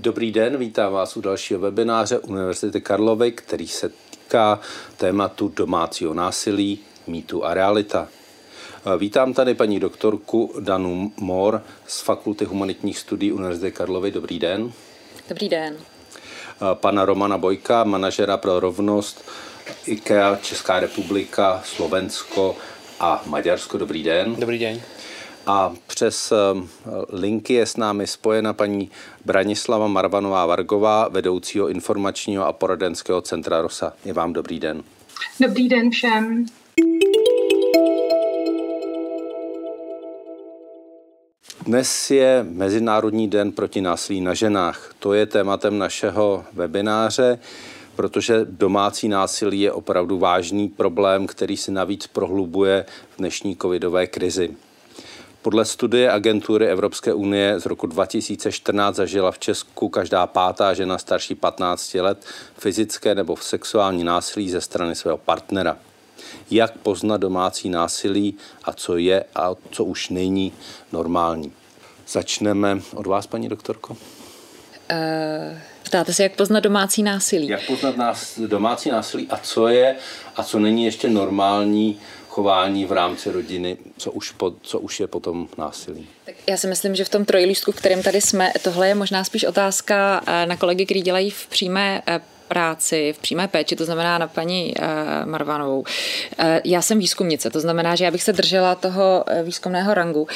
Dobrý den, vítám vás u dalšího webináře Univerzity Karlovy, který se týká tématu domácího násilí, mýtu a realita. Vítám tady paní doktorku Danu Mor z Fakulty humanitních studií Univerzity Karlovy. Dobrý den. Dobrý den. Pana Romana Bojka, manažera pro rovnost IKEA Česká republika, Slovensko a Maďarsko. Dobrý den. Dobrý den. A přes ehm, linky je s námi spojena paní Branislava Marvanová Vargová, vedoucího informačního a poradenského centra ROSA. Je vám dobrý den. Dobrý den všem. Dnes je Mezinárodní den proti násilí na ženách. To je tématem našeho webináře, protože domácí násilí je opravdu vážný problém, který se navíc prohlubuje v dnešní covidové krizi. Podle studie agentury Evropské unie z roku 2014 zažila v Česku každá pátá žena starší 15 let fyzické nebo sexuální násilí ze strany svého partnera. Jak poznat domácí násilí a co je a co už není normální? Začneme od vás, paní doktorko. Uh, ptáte se, jak poznat domácí násilí? Jak poznat nás, domácí násilí a co je a co není ještě normální chování v rámci rodiny, co už, po, co už je potom násilí. Tak já si myslím, že v tom trojlístku, v kterém tady jsme, tohle je možná spíš otázka eh, na kolegy, kteří dělají v přímé eh, práci v přímé péči, to znamená na paní uh, Marvanovou. Uh, já jsem výzkumnice, to znamená, že já bych se držela toho uh, výzkumného rangu.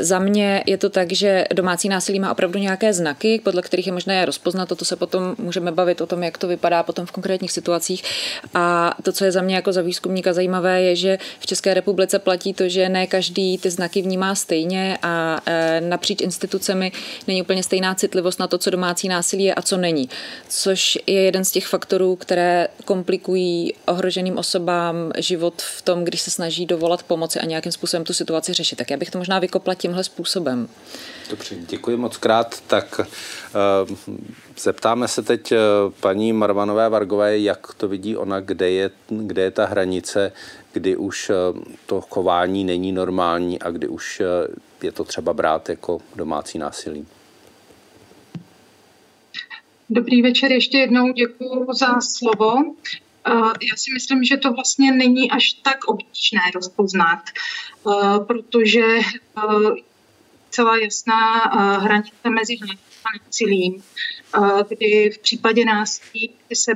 Za mě je to tak, že domácí násilí má opravdu nějaké znaky, podle kterých je možné je rozpoznat, toto se potom můžeme bavit o tom, jak to vypadá potom v konkrétních situacích. A to, co je za mě jako za výzkumníka zajímavé, je, že v České republice platí to, že ne každý ty znaky vnímá stejně a napříč institucemi není úplně stejná citlivost na to, co domácí násilí je a co není. Což je jeden z těch faktorů, které komplikují ohroženým osobám život v tom, když se snaží dovolat pomoci a nějakým způsobem tu situaci řešit. Tak já bych to možná vykopla tímhle způsobem. Dobře, děkuji moc krát. Tak uh, zeptáme se teď uh, paní Marvanové Vargové, jak to vidí ona, kde je, kde je ta hranice, kdy už uh, to chování není normální a kdy už je to třeba brát jako domácí násilí. Dobrý večer, ještě jednou děkuji za slovo. Já si myslím, že to vlastně není až tak obtížné rozpoznat, protože celá jasná hranice mezi a násilím, kdy v případě násilí se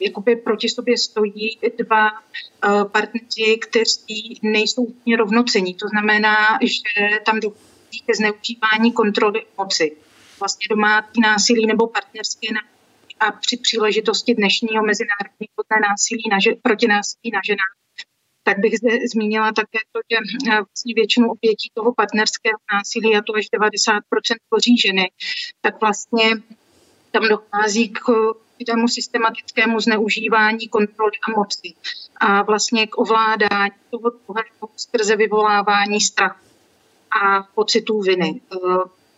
jakoby proti sobě stojí dva partneři, kteří nejsou úplně rovnocení. To znamená, že tam dochází ke zneužívání kontroly moci vlastně domácí násilí nebo partnerské násilí a při příležitosti dnešního mezinárodního dne násilí na že, proti násilí na ženách, tak bych zde zmínila také to, že eh, vlastně většinu obětí toho partnerského násilí, a to až 90% tvoří ženy, tak vlastně tam dochází k tomu systematickému zneužívání kontroly a moci a vlastně k ovládání toho druhého skrze vyvolávání strachu a pocitů viny.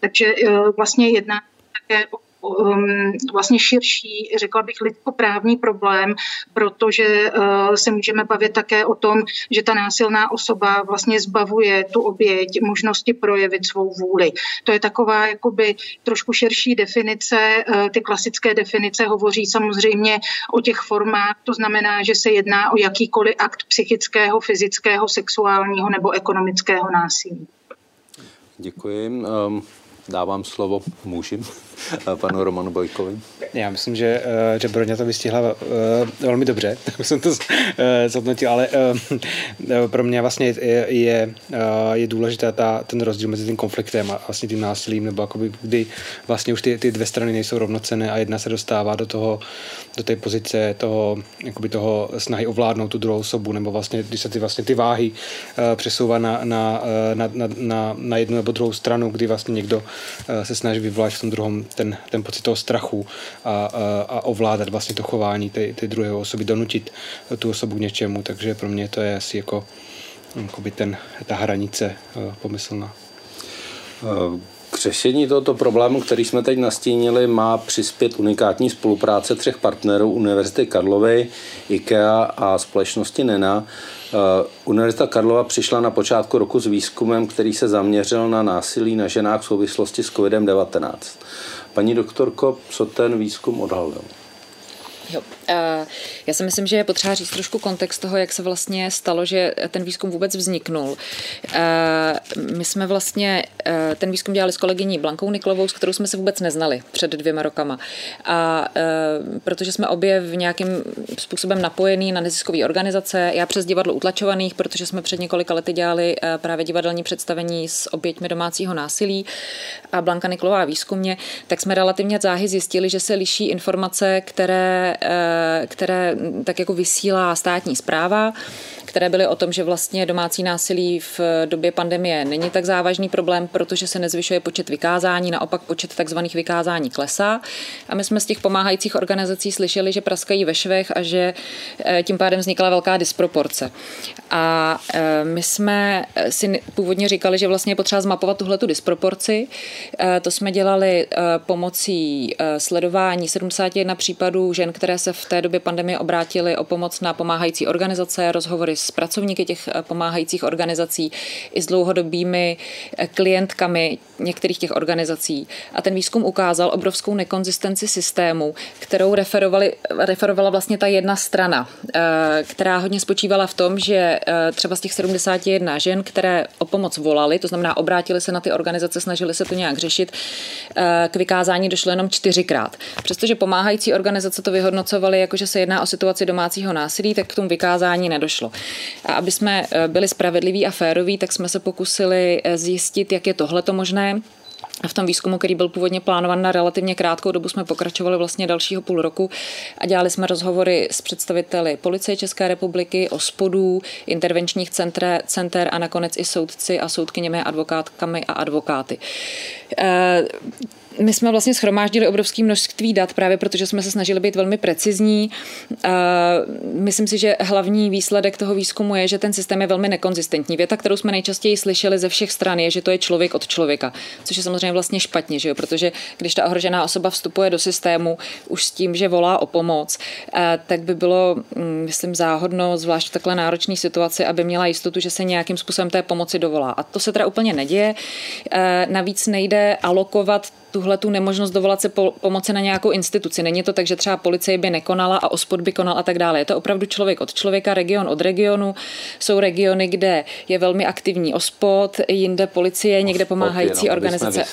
Eh, takže eh, vlastně jedná také o um, vlastně širší, řekla bych, lidskoprávní problém, protože uh, se můžeme bavit také o tom, že ta násilná osoba vlastně zbavuje tu oběť možnosti projevit svou vůli. To je taková jakoby trošku širší definice. Uh, ty klasické definice hovoří samozřejmě o těch formách, to znamená, že se jedná o jakýkoliv akt psychického, fyzického, sexuálního nebo ekonomického násilí. Děkuji. Um dávám slovo muži, panu Romanu Bojkovi. Já myslím, že, eh, že Broňa to vystihla uh, velmi dobře, tak jsem to zhodnotil, ale pro mě vlastně je, je, je důležitá ta, ten rozdíl mezi tím konfliktem a vlastně tím násilím, nebo jakoby, kdy vlastně už ty, ty dvě strany nejsou rovnocené a jedna se dostává do toho, do té pozice toho, jakoby toho snahy ovládnout tu druhou osobu, nebo vlastně, když se ty, vlastně ty váhy přesouvá na, na, na, na, na, jednu nebo druhou stranu, kdy vlastně někdo Eh, se snaží vyvolat v tom druhém ten, ten pocit toho strachu a, a, a ovládat vlastně to chování té, té druhé osoby, donutit tu osobu k něčemu, takže pro mě to je asi jako jakoby ten, ta hranice eh, pomyslná. K řešení tohoto problému, který jsme teď nastínili, má přispět unikátní spolupráce třech partnerů Univerzity Karlovy, IKEA a společnosti NENA. Eh, Univerzita Karlova přišla na počátku roku s výzkumem, který se zaměřil na násilí na ženách v souvislosti s COVID-19. Paní doktorko, co ten výzkum odhalil? Jo. Já si myslím, že je potřeba říct trošku kontext toho, jak se vlastně stalo, že ten výzkum vůbec vzniknul. My jsme vlastně ten výzkum dělali s kolegyní Blankou Niklovou, s kterou jsme se vůbec neznali před dvěma rokama. A protože jsme obě v nějakým způsobem napojení na neziskové organizace, já přes divadlo utlačovaných, protože jsme před několika lety dělali právě divadelní představení s oběťmi domácího násilí a Blanka Niklová výzkumně, tak jsme relativně záhy zjistili, že se liší informace, které které tak jako vysílá státní zpráva které byly o tom, že vlastně domácí násilí v době pandemie není tak závažný problém, protože se nezvyšuje počet vykázání, naopak počet takzvaných vykázání klesá. A my jsme z těch pomáhajících organizací slyšeli, že praskají ve švech a že eh, tím pádem vznikla velká disproporce. A eh, my jsme si původně říkali, že vlastně je potřeba zmapovat tuhle tu disproporci. Eh, to jsme dělali pomocí sledování 71 případů žen, které se v té době pandemie obrátily o pomoc na pomáhající organizace, rozhovory s pracovníky těch eh, pomáhajících organizací i s dlouhodobými eh, klientkami některých těch organizací. A ten výzkum ukázal obrovskou nekonzistenci systému, kterou referovala vlastně ta jedna strana, eh, která hodně spočívala v tom, že třeba z těch 71 žen, které o pomoc volali, to znamená obrátili se na ty organizace, snažili se to nějak řešit, k vykázání došlo jenom čtyřikrát. Přestože pomáhající organizace to vyhodnocovaly jako, že se jedná o situaci domácího násilí, tak k tomu vykázání nedošlo. A aby jsme eh, byli spravedliví a féroví, tak jsme se pokusili eh, zjistit, jak je tohle to možné. A v tom výzkumu, který byl původně plánovan na relativně krátkou dobu, jsme pokračovali vlastně dalšího půl roku a dělali jsme rozhovory s představiteli Policie České republiky, ospodů, intervenčních centre, center a nakonec i soudci a soudkyněmi, advokátkami a advokáty. Eh, my jsme vlastně schromáždili obrovské množství dat, právě protože jsme se snažili být velmi precizní. Myslím si, že hlavní výsledek toho výzkumu je, že ten systém je velmi nekonzistentní. Věta, kterou jsme nejčastěji slyšeli ze všech stran, je, že to je člověk od člověka, což je samozřejmě vlastně špatně, že jo? protože když ta ohrožená osoba vstupuje do systému už s tím, že volá o pomoc, tak by bylo, mm, myslím, záhodno, zvlášť v takhle náročné situaci, aby měla jistotu, že se nějakým způsobem té pomoci dovolá. A to se teda úplně neděje. Navíc nejde alokovat tuhle tu nemožnost dovolat se po, pomoci na nějakou instituci. Není to tak, že třeba policie by nekonala a ospod by konal a tak dále. Je to opravdu člověk od člověka, region od regionu. Jsou regiony, kde je velmi aktivní ospod, jinde policie, někde pomáhající jenom, organizace.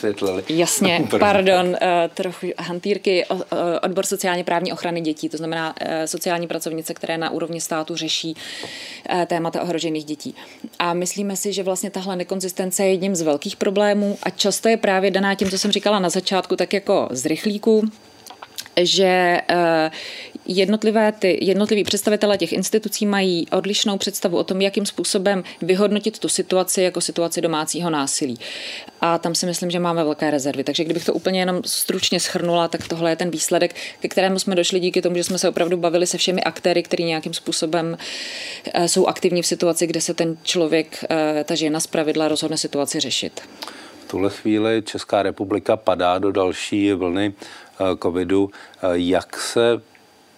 Jasně, pardon, uh, trochu hantýrky, uh, odbor sociálně právní ochrany dětí, to znamená uh, sociální pracovnice, které na úrovni státu řeší uh, témata ohrožených dětí. A myslíme si, že vlastně tahle nekonzistence je jedním z velkých problémů a často je právě daná tím, co jsem říkala na začátku, tak jako z rychlíku, že eh, jednotlivé ty, jednotliví představitelé těch institucí mají odlišnou představu o tom, jakým způsobem vyhodnotit tu situaci jako situaci domácího násilí. A tam si myslím, že máme velké rezervy. Takže kdybych to úplně jenom stručně schrnula, tak tohle je ten výsledek, ke kterému jsme došli díky tomu, že jsme se opravdu bavili se všemi aktéry, kteří nějakým způsobem eh, jsou aktivní v situaci, kde se ten člověk, eh, ta žena z pravidla rozhodne situaci řešit tuhle chvíli Česká republika padá do další vlny eh, covidu. Eh, jak se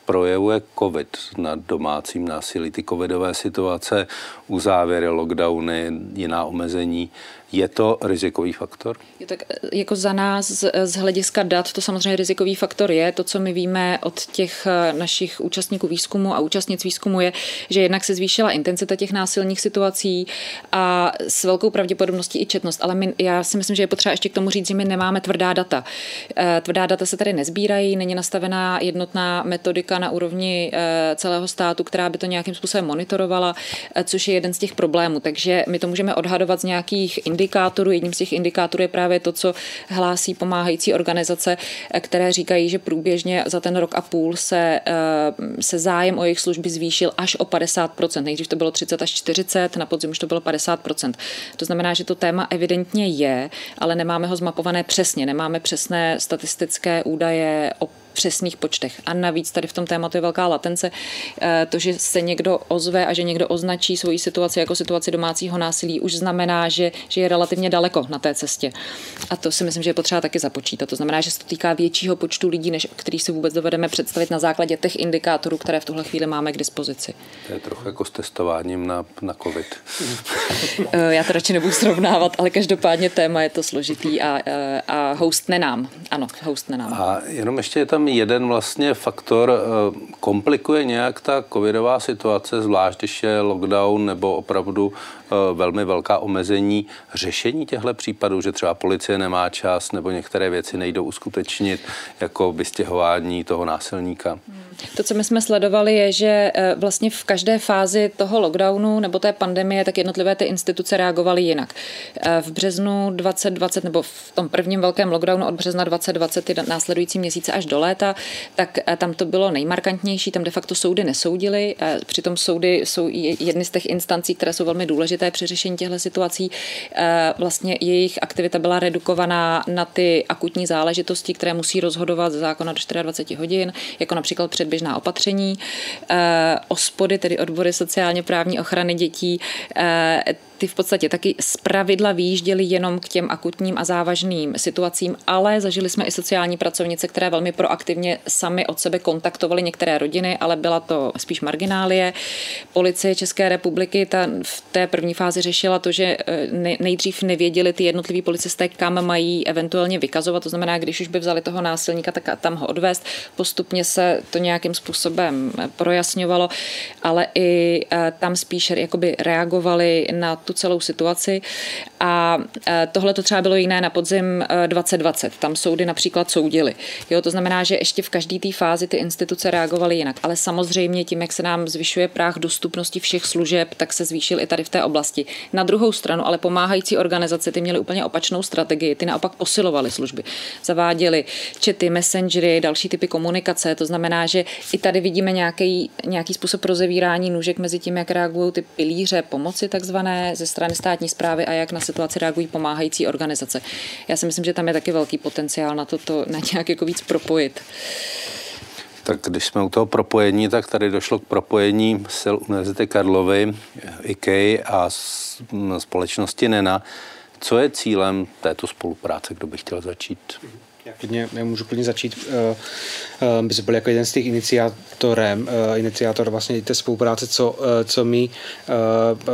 projevuje covid na domácím násilí, ty covidové situace, uzávěry, lockdowny, jiná omezení. Je to rizikový faktor? Je tak jako za nás z, z hlediska dat to samozřejmě rizikový faktor je. To, co my víme od těch eh, našich účastníků výzkumu a účastnic výzkumu je, že jednak se zvýšila intenzita těch násilných situací a s velkou pravděpodobností i četnost. Ale my, já si myslím, že je potřeba ještě k tomu říct, že my nemáme tvrdá data. Tvrdá data se tady nezbírají, není nastavená jednotná metodika na úrovni celého státu, která by to nějakým způsobem monitorovala, což je jeden z těch problémů. Takže my to můžeme odhadovat z nějakých indikátorů. Jedním z těch indikátorů je právě to, co hlásí pomáhající organizace, které říkají, že průběžně za ten rok a půl se, eh, se zájem o jejich služby zvýšil až o 50%. Nejdřív to bylo 30 až 40, na podzim už to bylo 50%. To znamená, že to téma evidentně je, ale nemáme ho zmapované přesně, nemáme přesné statistické údaje o přesných počtech. A navíc tady v tom tématu je velká latence. Eh, to, že se někdo ozve a že někdo označí svoji situaci jako situaci domácího násilí, už znamená, že, že je relativně daleko na té cestě. A to si myslím, že je potřeba taky započítat. To znamená, že se to týká většího počtu lidí, než který si vůbec dovedeme představit na základě těch indikátorů, které v tuhle chvíli máme k dispozici. To je trochu jako s testováním na, na COVID. Eh, já to radši nebudu srovnávat, ale každopádně téma je to složitý a, eh, a hostne nám. Ano, hostne nám. A jenom ještě je tam jeden vlastně faktor, komplikuje nějak ta covidová situace, zvlášť když je lockdown nebo opravdu velmi velká omezení řešení těchto případů, že třeba policie nemá čas nebo některé věci nejdou uskutečnit, jako vystěhování toho násilníka. To, co my jsme sledovali, je, že eh, vlastně v každé fázi toho lockdownu nebo té pandemie, tak jednotlivé ty instituce reagovaly jinak. Eh, v březnu 2020 nebo v tom prvním velkém lockdownu od března 2020 ty následující měsíce až do léta, tak eh, tam to bylo nejmarkantnější, tam de facto soudy nesoudily, přitom soudy jsou jedny z těch instancí, které jsou velmi důležité při řešení těchto situací. Vlastně jejich aktivita byla redukovaná na ty akutní záležitosti, které musí rozhodovat zákona do 24 hodin, jako například před předběžná opatření, eh, OSPODy, tedy odbory sociálně právní ochrany dětí, eh, ty v podstatě taky z pravidla výjížděly jenom k těm akutním a závažným situacím, ale zažili jsme i sociální pracovnice, které velmi proaktivně sami od sebe kontaktovaly některé rodiny, ale byla to spíš marginálie. Policie České republiky ta v té první fázi řešila to, že eh, nejdřív nevěděli ty jednotliví policisté, kam mají eventuálně vykazovat. To znamená, když už by vzali toho násilníka, tak tam ho odvést. Postupně se to nějakým způsobem projasňovalo, ale i eh, tam spíš jakoby reagovali na tu celou situaci. A e, tohle to třeba bylo jiné na podzim 2020. E, Tam soudy například soudily. Jo, to znamená, že ještě v každé té fázi ty instituce reagovaly jinak. Ale samozřejmě tím, jak se nám zvyšuje práh dostupnosti všech služeb, tak se zvýšil i tady v té oblasti. Na druhou stranu, ale pomáhající organizace ty měly úplně opačnou strategii. Ty naopak posilovaly služby. Zaváděly čety, messengery, další typy komunikace. To znamená, že i tady vidíme nějaký, nějaký způsob rozevírání nůžek mezi tím, jak reagují ty pilíře pomoci takzvané ze strany státní zprávy a jak na situaci reagují pomáhající organizace. Já si myslím, že tam je taky velký potenciál na to, to na nějak jako víc propojit. Tak když jsme u toho propojení, tak tady došlo k propojení sil Univerzity Karlovy, IKEA a společnosti NENA. Co je cílem této spolupráce, kdo by chtěl začít? Klidně, já můžu klidně začít. Uh, uh, byl jako jeden z těch iniciátorem, uh, iniciátor vlastně té spolupráce, co, co my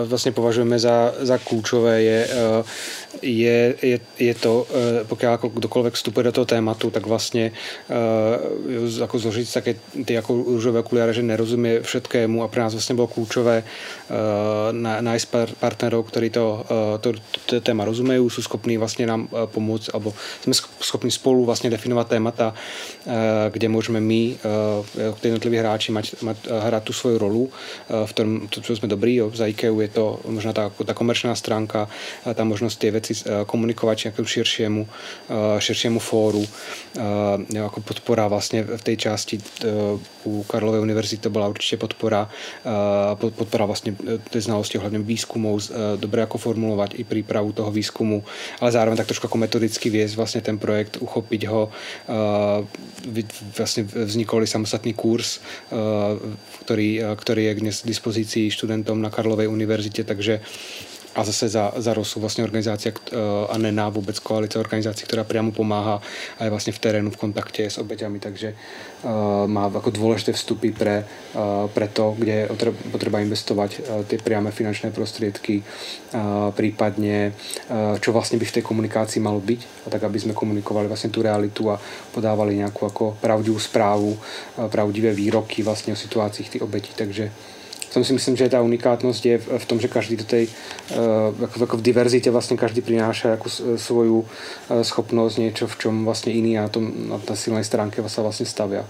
vlastně považujeme za, za klíčové, je, je, je, je to, uh, pokud jako kdokoliv vstupuje do toho tématu, tak vlastně uh, jako zložit také ty jako růžové okuliare, že nerozumí všetkému a pro nás vlastně bylo klíčové uh, nájsť partnerů, kteří to, to, to téma rozumějí, jsou schopní vlastně nám pomoct, alebo jsme schopni spolu vlastně definovat témata, eh, kde můžeme my, eh, jako jednotliví hráči, mať, mať, eh, hrát tu svoji rolu. V tom, to, co jsme dobrý, jo. za IKEA je to možná ta, ta komerčná stránka, ta možnost ty věci komunikovat nějakému širšímu, širšímu fóru, jako podpora vlastně v té části u Karlovy univerzity to byla určitě podpora, podpora vlastně ty znalosti ohledně výzkumu, dobré jako formulovat i přípravu toho výzkumu, ale zároveň tak trošku jako metodicky věc vlastně ten projekt uchopit ho. Vlastne vznikol samostatný kurz, ktorý, ktorý je k dispozícii študentom na Karlovej univerzite, takže a zase za, za ROSu vlastně organizácia a NENA vůbec koalice organizací, která přímo pomáhá a je vlastně v terénu v kontakte s obeťami, takže uh, má jako důležité vstupy pre, uh, pre to, kde je potřeba investovat uh, ty priame finančné prostriedky, uh, prípadne uh, čo vlastně by v té komunikaci malo být, a tak aby jsme komunikovali vlastně tu realitu a podávali nějakou jako pravdivou zprávu, uh, pravdivé výroky vlastně o situacích těch obetí, takže tom si myslím, že ta unikátnost je v tom, že každý do tej, eh, jako, jako v diverzitě vlastně každý přináší jako svoju eh, schopnost, něco, v čem vlastně jiný a tom, na té silné stránky se vlastně stavia.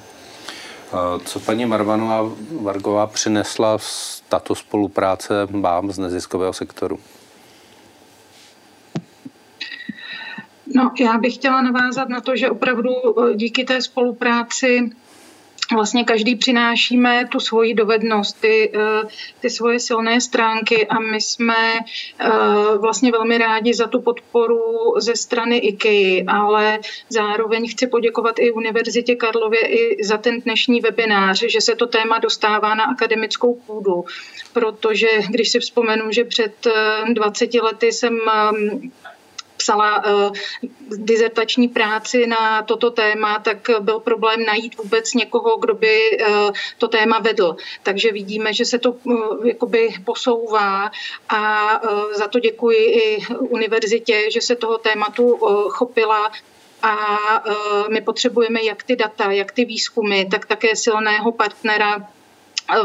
Co paní Marvanová Vargová přinesla tato spolupráce vám z neziskového sektoru? No, já bych chtěla navázat na to, že opravdu eh, díky té spolupráci vlastně každý přinášíme tu svoji dovednost, ty, eh, ty svoje silné stránky a my jsme eh, vlastně velmi rádi za tu podporu ze strany IKEA, ale zároveň chci poděkovat i Univerzitě Karlově i za ten dnešní webinář, že se to téma dostává na akademickou půdu, protože když si vzpomenu, že před 20 eh, lety jsem psala uh, dizertační práci na toto téma, tak byl problém najít vůbec někoho, kdo by uh, to téma vedl. Takže vidíme, že se to uh, jakoby posouvá a za to děkuji i univerzitě, že se toho tématu chopila a my potřebujeme jak ty data, jak ty výzkumy, tak také silného partnera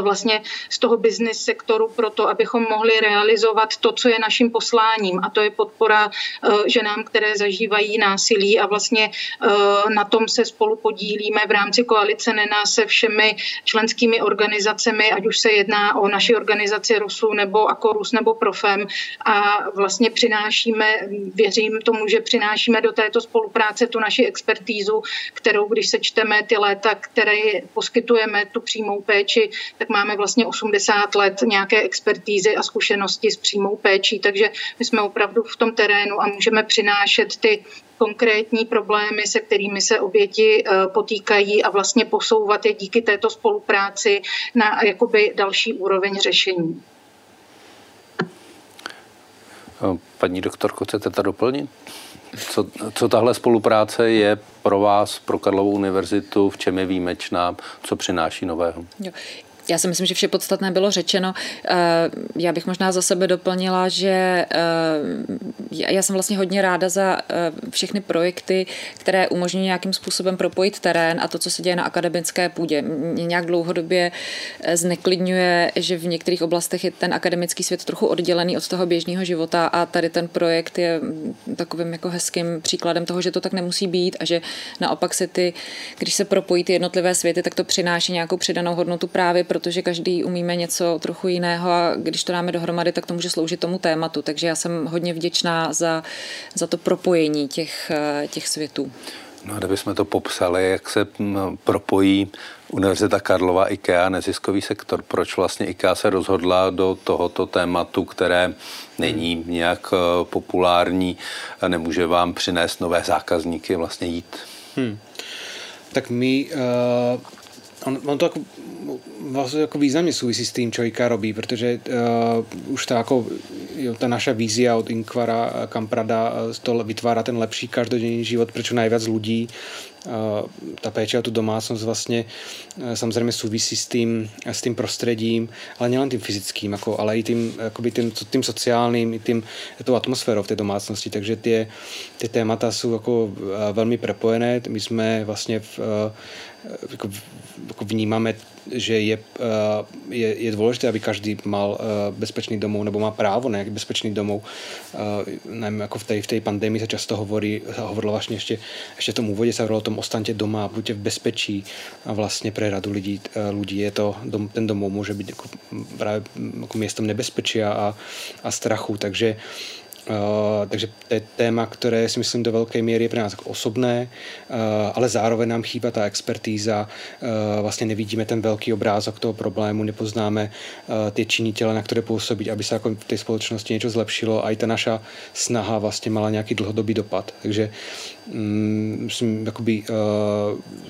vlastně z toho business sektoru pro to, abychom mohli realizovat to, co je naším posláním. A to je podpora eh, ženám, které zažívají násilí. A vlastně eh, na tom se spolu podílíme v rámci koalice NENA se všemi členskými organizacemi, ať už se jedná o naši organizaci ROSu nebo Akorus nebo Profem. A vlastně přinášíme, věřím tomu, že přinášíme do této spolupráce tu naši expertízu, kterou, když sečteme ty léta, které poskytujeme tu přímou péči, tak máme vlastně 80 let nějaké expertízy a zkušenosti s přímou péčí, takže my jsme opravdu v tom terénu a můžeme přinášet ty konkrétní problémy, se kterými se oběti eh, potýkají a vlastně posouvat je díky této spolupráci na jakoby další úroveň řešení. Paní doktorko, chcete to doplnit? Co, co tahle spolupráce je pro vás, pro Karlovou univerzitu, v čem je výjimečná, co přináší nového? Já si myslím, že vše podstatné bylo řečeno. Eh, já bych možná za sebe doplnila, že eh, já jsem vlastně hodně ráda za eh, všechny projekty, které umožňují nějakým způsobem propojit terén a to, co se děje na akademické půdě. Mě nějak dlouhodobě zneklidňuje, že v některých oblastech je ten akademický svět trochu oddělený od toho běžného života a tady ten projekt je mm, takovým jako hezkým příkladem toho, že to tak nemusí být a že naopak se ty, když se propojí ty jednotlivé světy, tak to přináší nějakou přidanou hodnotu právě protože každý umíme něco trochu jiného a když to dáme dohromady, tak to může sloužit tomu tématu. Takže já jsem hodně vděčná za, za to propojení těch, těch světů. No a kdybychom to popsali, jak se propojí Univerzita Karlova, IKEA, neziskový sektor. Proč vlastně IKEA se rozhodla do tohoto tématu, které není nějak eh, populární a nemůže vám přinést nové zákazníky, vlastně jít? Hmm. Tak my uh on, on to jako, vlastně jako významně souvisí s tím, co IKEA robí, protože uh, už ta, jako, jo, ta naša vízia od Inkvara, Kamprada, to vytvára ten lepší každodenní život pro čo najviac ľudí ta péče o tu domácnost vlastně samozřejmě souvisí s tím, s tím prostředím, ale nejen tím fyzickým, jako, ale i tím, tím, tím sociálním, i tím, tou atmosférou v té domácnosti. Takže ty, ty témata jsou jako velmi propojené. My jsme vlastně v, jako, jako vnímáme, že je, je, je důležité, aby každý mal bezpečný domov nebo má právo na nějaký bezpečný domov. Nevím, jako v té, v pandemii se často hovorí, hovorilo vlastně ještě, ještě v tom úvodě se hovorilo o tom ostaňte doma, buďte v bezpečí a vlastně pro radu lidí, lidí je to, dom, ten domov může být jako právě jako městem nebezpečí a, a strachu, takže Uh, takže to je téma, které si myslím do velké míry je pro nás jako osobné, uh, ale zároveň nám chýbá ta expertíza, uh, vlastně nevidíme ten velký obrázek toho problému, nepoznáme ty činitele, na které působí, aby se jako v té společnosti něco zlepšilo a i ta naša snaha vlastně mala nějaký dlouhodobý dopad. Takže mm, myslím, jakoby,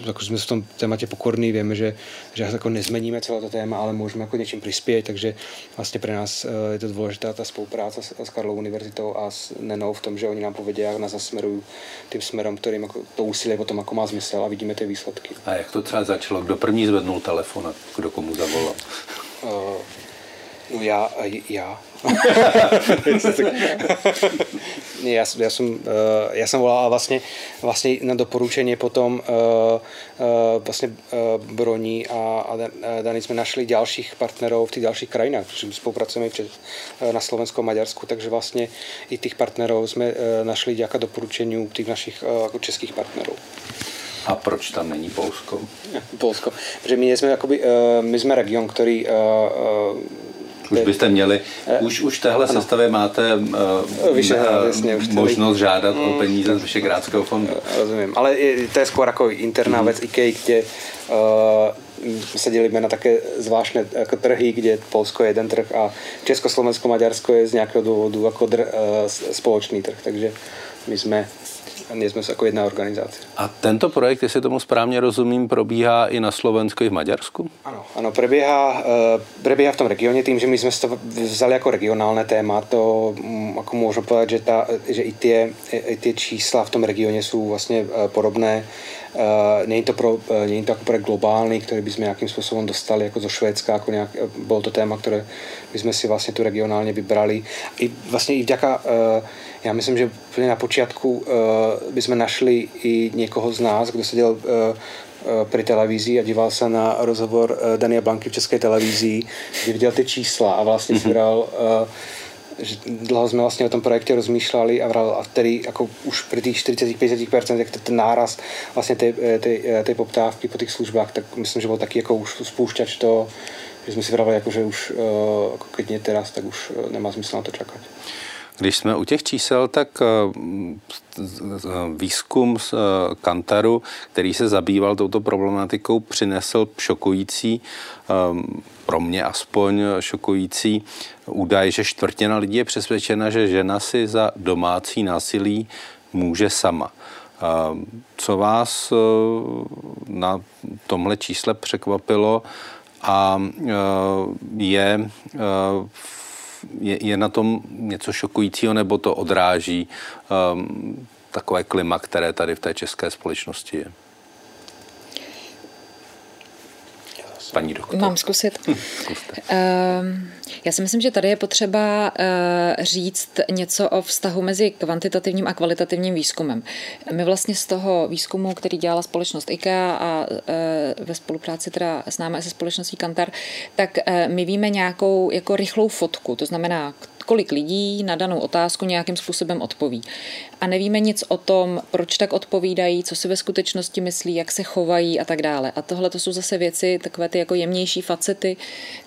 jako jsme v tom tématě pokorní, víme, že, že jako nezmeníme celé to téma, ale můžeme jako něčím přispět, takže vlastně pro nás je to důležitá ta spolupráce s, s Karlovou univerzitou a s Nenou v tom, že oni nám povědí, jak nás zasmerují tím směrem, kterým jako to úsilí potom jako má smysl a vidíme ty výsledky. A jak to třeba začalo? Kdo první zvednul telefon a kdo komu zavolal? Uh, no já, já. já, já, jsem, eh, já jsem volal vlastně, vlastně na doporučení potom eh, eh, vlastně Broní a, a Dani jsme našli dalších partnerů v těch dalších krajinách, protože spolupracujeme před, na Slovensku a Maďarsku, takže vlastně i těch partnerů jsme našli nějaká doporučení těch našich jako českých partnerů. A proč tam není Polsko? Polsko. Protože my jsme, jakoby, my jsme region, který už byste měli, uh, už, už téhle ano. sestavě máte uh, Vyšehrad, jasně, už možnost žádat mm, o peníze z Vyšegrádského fondu. Rozumím, ale to je skoro jako interná mm. věc IKEA, kde uh, se dělíme na také zvláštné jako trhy, kde Polsko je jeden trh a Československo, Maďarsko je z nějakého důvodu jako dr, uh, společný trh, takže my jsme nejsme jako jedna organizace. A tento projekt, jestli tomu správně rozumím, probíhá i na Slovensku i v Maďarsku? Ano, ano probíhá, uh, probíhá v tom regioně tím, že my jsme to vzali jako regionální téma, to um, jako můžu povedat, že, ta, že i, ty, i ty čísla v tom regioně jsou vlastně uh, podobné. Uh, není to, pro, uh, není to jako projekt globální, který bychom nějakým způsobem dostali jako zo Švédska, jako nějak, bylo to téma, které bychom si vlastně tu regionálně vybrali. I vlastně i vďaka uh, Já myslím, že úplně na počátku uh, bychom našli i někoho z nás, kdo seděl uh, při televizi a díval se na rozhovor Dania Blanky v české televizi, kdy viděl ty čísla a vlastně mm-hmm. bral uh, že dlouho jsme vlastně o tom projektě rozmýšleli a, vral, a tedy jako už při těch 40-50%, jak ten náraz vlastně ty, ty, ty poptávky po těch službách, tak myslím, že byl taky jako už spoušťač to, že jsme si vrali, jako, že už jako nie teraz, tak už nemá smysl na to čekat. Když jsme u těch čísel, tak výzkum z Kantaru, který se zabýval touto problematikou, přinesl šokující, pro mě aspoň šokující údaj, že čtvrtina lidí je přesvědčena, že žena si za domácí násilí může sama. Co vás na tomhle čísle překvapilo a je je, je na tom něco šokujícího, nebo to odráží um, takové klima, které tady v té české společnosti je? Paní doktor. Mám zkusit. Hm, ehm, já si myslím, že tady je potřeba uh, říct něco o vztahu mezi kvantitativním a kvalitativním výzkumem. My vlastně z toho výzkumu, který dělala společnost IKEA a uh, ve spolupráci teda s námi se společností Kantar, tak uh, my víme nějakou jako rychlou fotku, to znamená, kolik lidí na danou otázku nějakým způsobem odpoví. A nevíme nic o tom, proč tak odpovídají, co si ve skutečnosti myslí, jak se chovají a tak dále. A tohle to jsou zase věci, takové ty jako jemnější facety,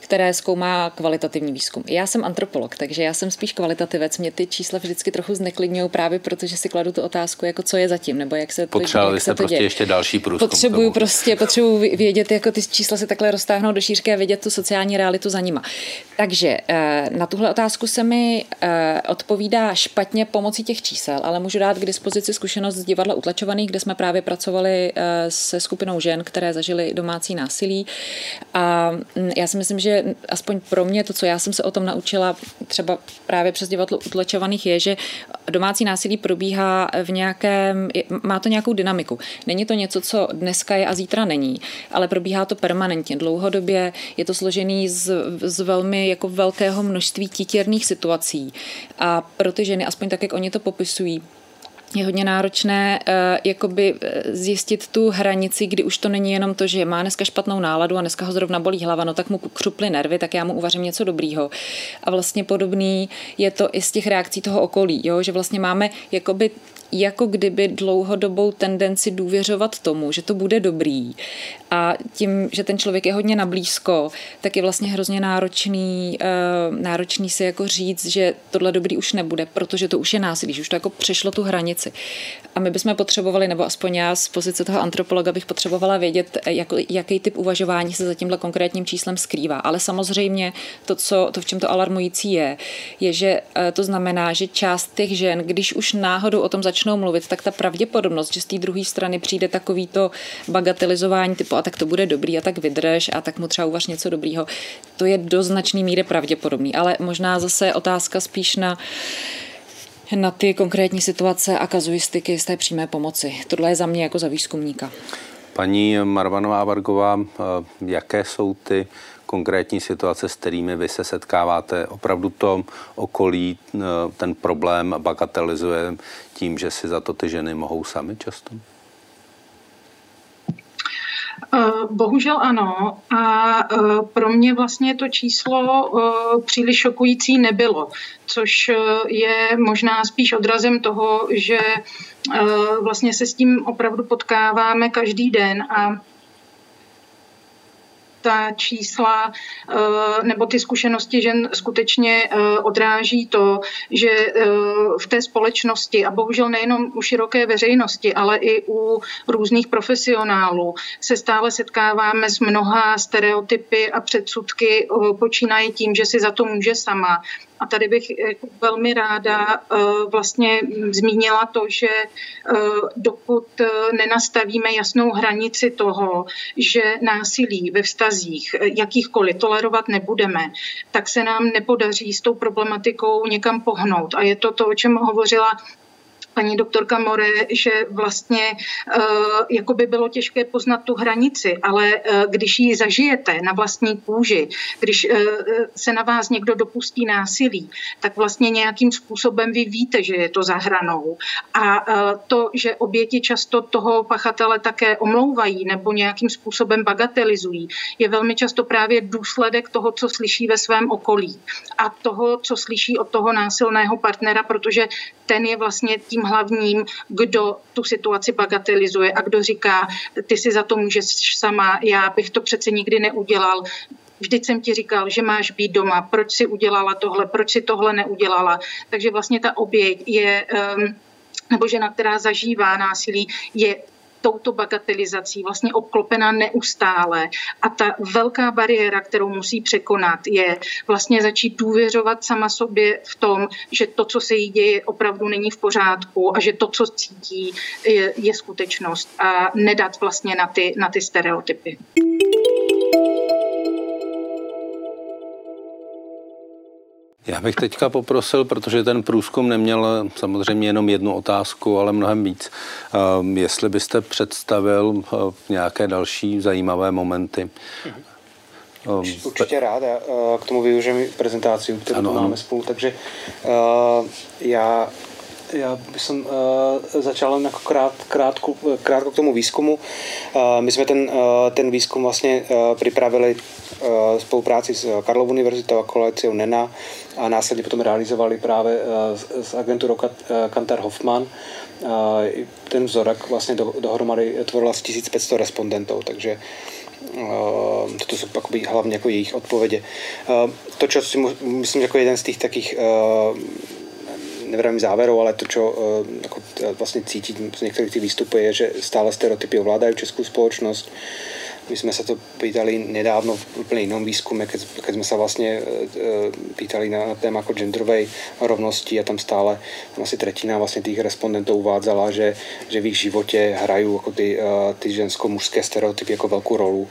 které zkoumá kvalitativní výzkum. Já jsem antropolog, takže já jsem spíš kvalitativec. Mě ty čísla vždycky trochu zneklidňují právě protože si kladu tu otázku, jako co je zatím, nebo jak se to, Potřebovali jste prostě děje. ještě další průzkum. Potřebuju prostě, potřebuju vědět, jako ty čísla se takhle roztáhnou do šířky a vědět tu sociální realitu za nima. Takže eh, na tuhle otázku se mi eh, odpovídá špatně pomocí těch čísel, ale můžu dát k dispozici zkušenost z divadla utlačovaných, kde jsme právě pracovali eh, se skupinou žen, které zažily domácí násilí. A mm, já si myslím, že aspoň pro mě to, co já jsem se o tom naučila třeba právě přes divadlo utlačovaných, je, že domácí násilí probíhá v nějakém, má to nějakou dynamiku. Není to něco, co dneska je a zítra není, ale probíhá to permanentně, dlouhodobě. Je to složený z, z velmi jako velkého množství titěrných situací. A pro ty ženy, aspoň tak, jak oni to popisují, je hodně náročné uh, jakoby eh, zjistit tu hranici, kdy už to není jenom to, že má dneska špatnou náladu a dneska ho zrovna bolí hlava, no tak mu křuply nervy, tak já mu uvařím něco dobrýho. A vlastně podobný je to i z těch reakcí toho okolí, jo? že vlastně máme jakoby jako kdyby dlouhodobou tendenci důvěřovat tomu, že to bude dobrý. A tím, že ten člověk je hodně nablízko, tak je vlastně hrozně náročný, uh, náročný si jako říct, že tohle dobrý už nebude, protože to už je násilí, že už to jako přešlo tu hranici. A my bychom potřebovali, nebo aspoň já z pozice toho antropologa bych potřebovala vědět, jako, jaký typ uvažování se za tímhle konkrétním číslem skrývá. Ale samozřejmě to, co, to, v čem to alarmující je, je, že uh, to znamená, že část těch žen, když už náhodou o tom začnou mluvit, tak ta pravděpodobnost, že z té druhé strany přijde takový to bagatelizování typu a tak to bude dobrý a tak vydrž a tak mu třeba uvař něco dobrýho, to je do značné míry pravděpodobný. Ale možná zase otázka spíš na na ty konkrétní situace a kazuistiky z té přímé pomoci. Tohle je za mě jako za výzkumníka. Paní Marvanová Vargová, eh, jaké jsou ty konkrétní situace, s kterými vy se setkáváte? Opravdu to okolí eh, ten problém bagatelizuje tím, že si za to ty ženy mohou sami často? Eh, bohužel ano. A eh, pro mě vlastně to číslo příliš šokující nebylo, což je možná spíš odrazem toho, že vlastně se s tím opravdu potkáváme každý den a ta čísla eh, nebo ty zkušenosti žen skutečně eh, odráží to, že eh, v té společnosti a bohužel nejenom u široké veřejnosti, ale i u různých profesionálů se stále setkáváme s mnoha stereotypy a předsudky, počínají tím, že si za to může sama a tady bych eh, velmi ráda eh, vlastně zmínila to, že eh, dokud nenastavíme jasnou hranici toho, že násilí ve vztazích jakýchkoliv tolerovat nebudeme, tak se nám nepodaří s tou problematikou někam pohnout. A je to to, o čem hovořila paní doktorka More, že vlastně jako by bylo těžké poznat tu hranici, ale když ji zažijete na vlastní kůži, když se na vás někdo dopustí násilí, tak vlastně nějakým způsobem vy víte, že je to za hranou. A to, že oběti často toho pachatele také omlouvají nebo nějakým způsobem bagatelizují, je velmi často právě důsledek toho, co slyší ve svém okolí a toho, co slyší od toho násilného partnera, protože ten je vlastně tím hlavním, kdo tu situaci bagatelizuje a kdo říká, ty si za to můžeš sama, já bych to přece nikdy neudělal, vždyť jsem ti říkal, že máš být doma, proč si udělala tohle, proč si tohle neudělala. Takže vlastně ta oběť je, ehm, nebo žena, která zažívá násilí, je touto bagatelizací vlastně obklopená neustále. A ta velká bariéra, kterou musí překonat, je vlastně začít důvěřovat sama sobě v tom, že to, co se jí děje, opravdu není v pořádku a že to, co cítí, je, je skutečnost a nedat vlastně na ty, na ty stereotypy. Já bych teďka poprosil, protože ten průzkum neměl samozřejmě jenom jednu otázku, ale mnohem víc, ehm, jestli byste představil eh, nějaké další zajímavé momenty. Mm-hmm. Určitě rád. Já eh, k tomu využijem prezentaci, kterou ano, máme ano. spolu. Takže uh, já já bych uh, začal jako krát, krátko, krátko k tomu výzkumu. Uh, my jsme ten, uh, ten výzkum vlastně uh, připravili uh, spolupráci s Karlovou univerzitou a kolekciou NENA a následně potom realizovali právě uh, s, s agenturou Kantar Hoffman. Uh, ten vzorek vlastně do, dohromady tvoril asi 1500 respondentů, takže toto jsou akoby, hlavně jako jejich odpovědi. To, čo si myslím, jako jeden z těch takých nevravím záverov, ale to, čo uh, ako, vlastne cítiť z niektorých tých výstupov je, že stále stereotypy ovládajú českú spoločnosť. My jsme se to pýtali nedávno v úplně jinom výzkume, keď, keď jsme se vlastně e, pýtali na, na téma jako genderovej rovnosti a tam stále tam asi tretina vlastně těch respondentů uvádzala, že, že v jejich životě hrají jako ty, e, ty žensko-mužské stereotypy jako velkou rolu.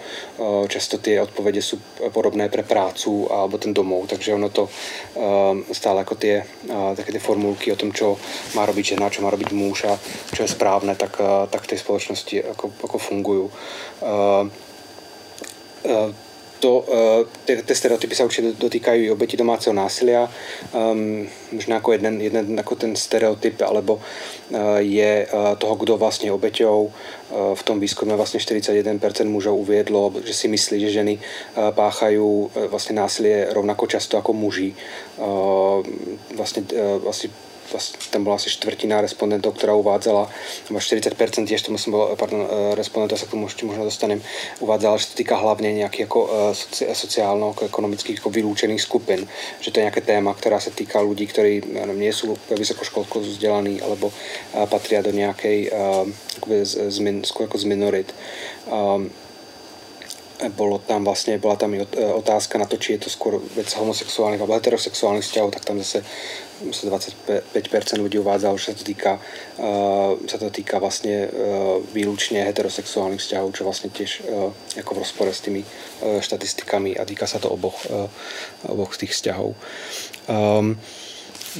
Často ty odpovědi jsou podobné pre prácu alebo ten domov, takže ono to stále jako ty, také ty formulky o tom, čo má robiť žena, čo má robiť muž a čo je správné, tak, tak v té společnosti jako, jako fungují. Eh, to, eh, ty, ty stereotypy se určitě dotýkají i oběti domácího násilia. Um, možná jako jeden, jeden jako ten stereotyp, alebo uh, je uh, toho, kdo vlastně obeťou. Uh, v tom výzkumu vlastně 41% mužů uvědlo, že si myslí, že ženy uh, páchají uh, vlastně násilie rovnako často jako muži. Uh, vlastně, uh, vlastně, tam byla asi čtvrtina respondentů, která uvádzala, nebo 40% ještě tomu jsem byl, pardon, eh, respondentů, se k tomu ještě možná dostanem, uvádzala, že se týká hlavně nějakých jako eh, soci, sociálno-ekonomických jako vyloučených skupin, že to je nějaké téma, která se týká lidí, kteří nevím, jsou vysokoškolsko vzdělaný, alebo eh, patří do nějaké z, z, min, jako z minorit. Um, bolo tam vlastně, byla tam i otázka na to, či je to skôr věc homosexuálních alebo heterosexuálních vzťahů, tak tam zase 25% lidí uvádzalo, že sa to týka, uh, sa to týka vlastne uh, výlučne heterosexuálnych vzťahov, čo vlastne tiež uh, ako v rozpore s tými uh, štatistikami a týka sa to oboch, uh, oboch z tých vzťahov. Um,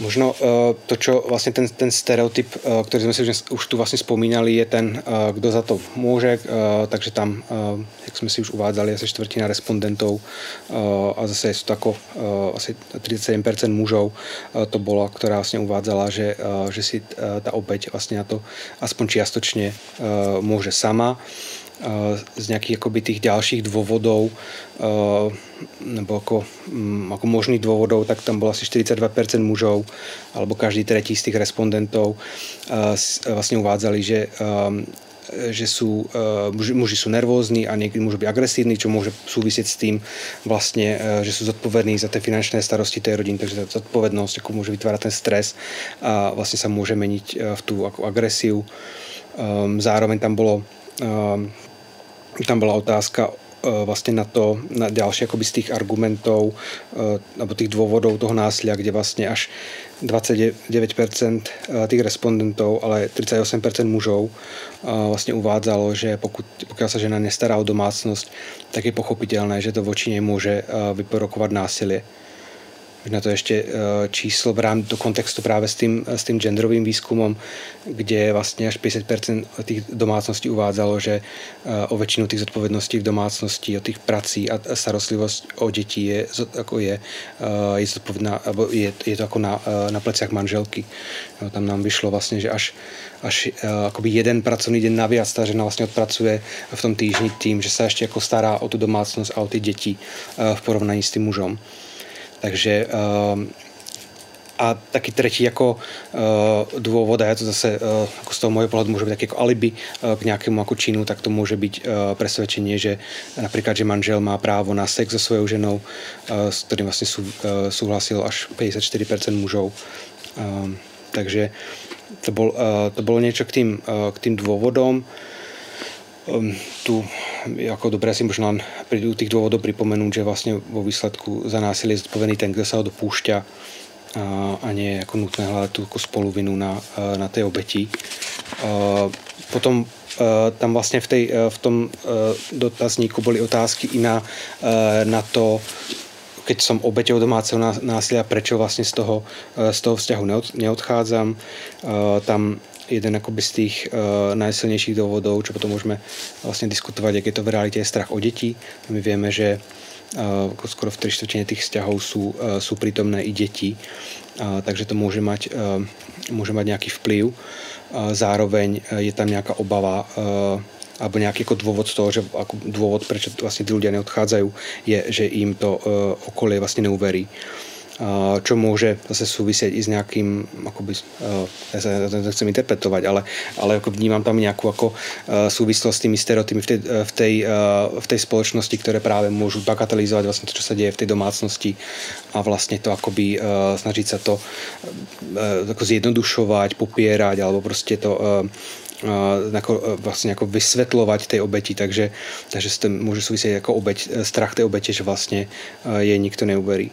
Možno eh, to, čo vlastne ten, ten stereotyp, eh, ktorý sme si už tu vlastne spomínali, je ten, eh, kto za to môže, takže tam, jak sme si už uvádzali, asi štvrtina respondentov a zase sú to ako asi 37% mužov to bolo, ktorá vlastne uvádzala, že, že si tá obeď vlastne na to aspoň čiastočne môže sama z nějakých jakoby tých ďalších dôvodov nebo ako, mm, ako možných dôvodov, tak tam bolo asi 42% mužov alebo každý tretí z tých respondentov vlastne uvádzali, že že sú, muži, muži sú nervózni a niekedy môžu byť agresívni, čo môže súvisieť s tým vlastne, že sú zodpovední za tie finančné starosti tej rodiny, takže tá zodpovednosť ako môže vytvárať ten stres a vlastne sa môže meniť v tú ako agresiu. Zároveň tam bolo tam byla otázka eh, vlastně na to, na další z těch argumentů eh, nebo těch důvodů toho násilia, kde vlastně až 29% eh, těch respondentů, ale 38% mužů vlastně uvádzalo, že pokud, pokud se žena nestará o domácnost, tak je pochopitelné, že to voči něj může vyporokovat násilie. Možná to ještě číslo v rámci do kontextu právě s tím, s tím genderovým výzkumem, kde vlastně až 50% těch domácností uvádzalo, že o většinu těch zodpovědností v domácnosti, o těch prací a starostlivost o děti je, jako je, je zodpovědná, je, je to jako na, na plecích manželky. No, tam nám vyšlo vlastně, že až až akoby jeden pracovný den navíc ta žena vlastně odpracuje v tom týždni tím, že se ještě jako stará o tu domácnost a o ty děti v porovnání s tím mužem. Takže uh, a taky třetí jako uh, důvod, a je to zase uh, jako z toho môjho pohľadu může být taky jako alibi uh, k nějakému jako činu, tak to může být uh, presvedčenie, že například, že manžel má právo na sex so svojou ženou, uh, s kterým vlastně sú, uh, až 54% mužov. Uh, takže to, bol, uh, to bolo niečo k tým, uh, k tým dôvodom. Um, tu ako dobré si možno pri tých dôvodov pripomenúť, že vlastne vo výsledku za násilie je zodpovedný ten, kto sa ho dopúšťa a, a nie je ako nutné hľadať tú ako spoluvinu na, na tej obeti. Potom tam vlastne v, tej, v tom dotazníku boli otázky i na, na to, keď som obeťou domáceho násilia, prečo vlastně z toho, z toho vzťahu neodchádzam. Eh, tam jeden z tých uh, najsilnejších dôvodov, čo potom môžeme vlastne diskutovať, jak je to v realite, je strach o deti. My vieme, že uh, skoro v tri štvrtine tých vzťahov sú, uh, sú prítomné i deti, uh, takže to môže mať, uh, môže mať nejaký vplyv. Uh, zároveň je tam nejaká obava uh, alebo nějaký jako dôvod z toho, že ako dôvod, prečo vlastně ty ľudia neodchádzajú, je, že im to uh, okolie vlastně neuverí. Uh, čo môže zase súvisieť i s nejakým, akoby, uh, ja sa nechcem interpretovať, ale, ale ako vnímam tam nejakú ako, uh, súvislosť s tými stereotypy v tej, v, tej, uh, v tej spoločnosti, ktoré práve môžu bagatelizovať vlastne to, čo sa deje v tej domácnosti a vlastne to akoby uh, snažiť sa to uh, ako zjednodušovať, popierať alebo proste to uh, jako, vlastně jako vysvětlovat té obeti, takže, takže se to může souviset jako obeť, strach té oběti, že vlastně je nikto neuberí.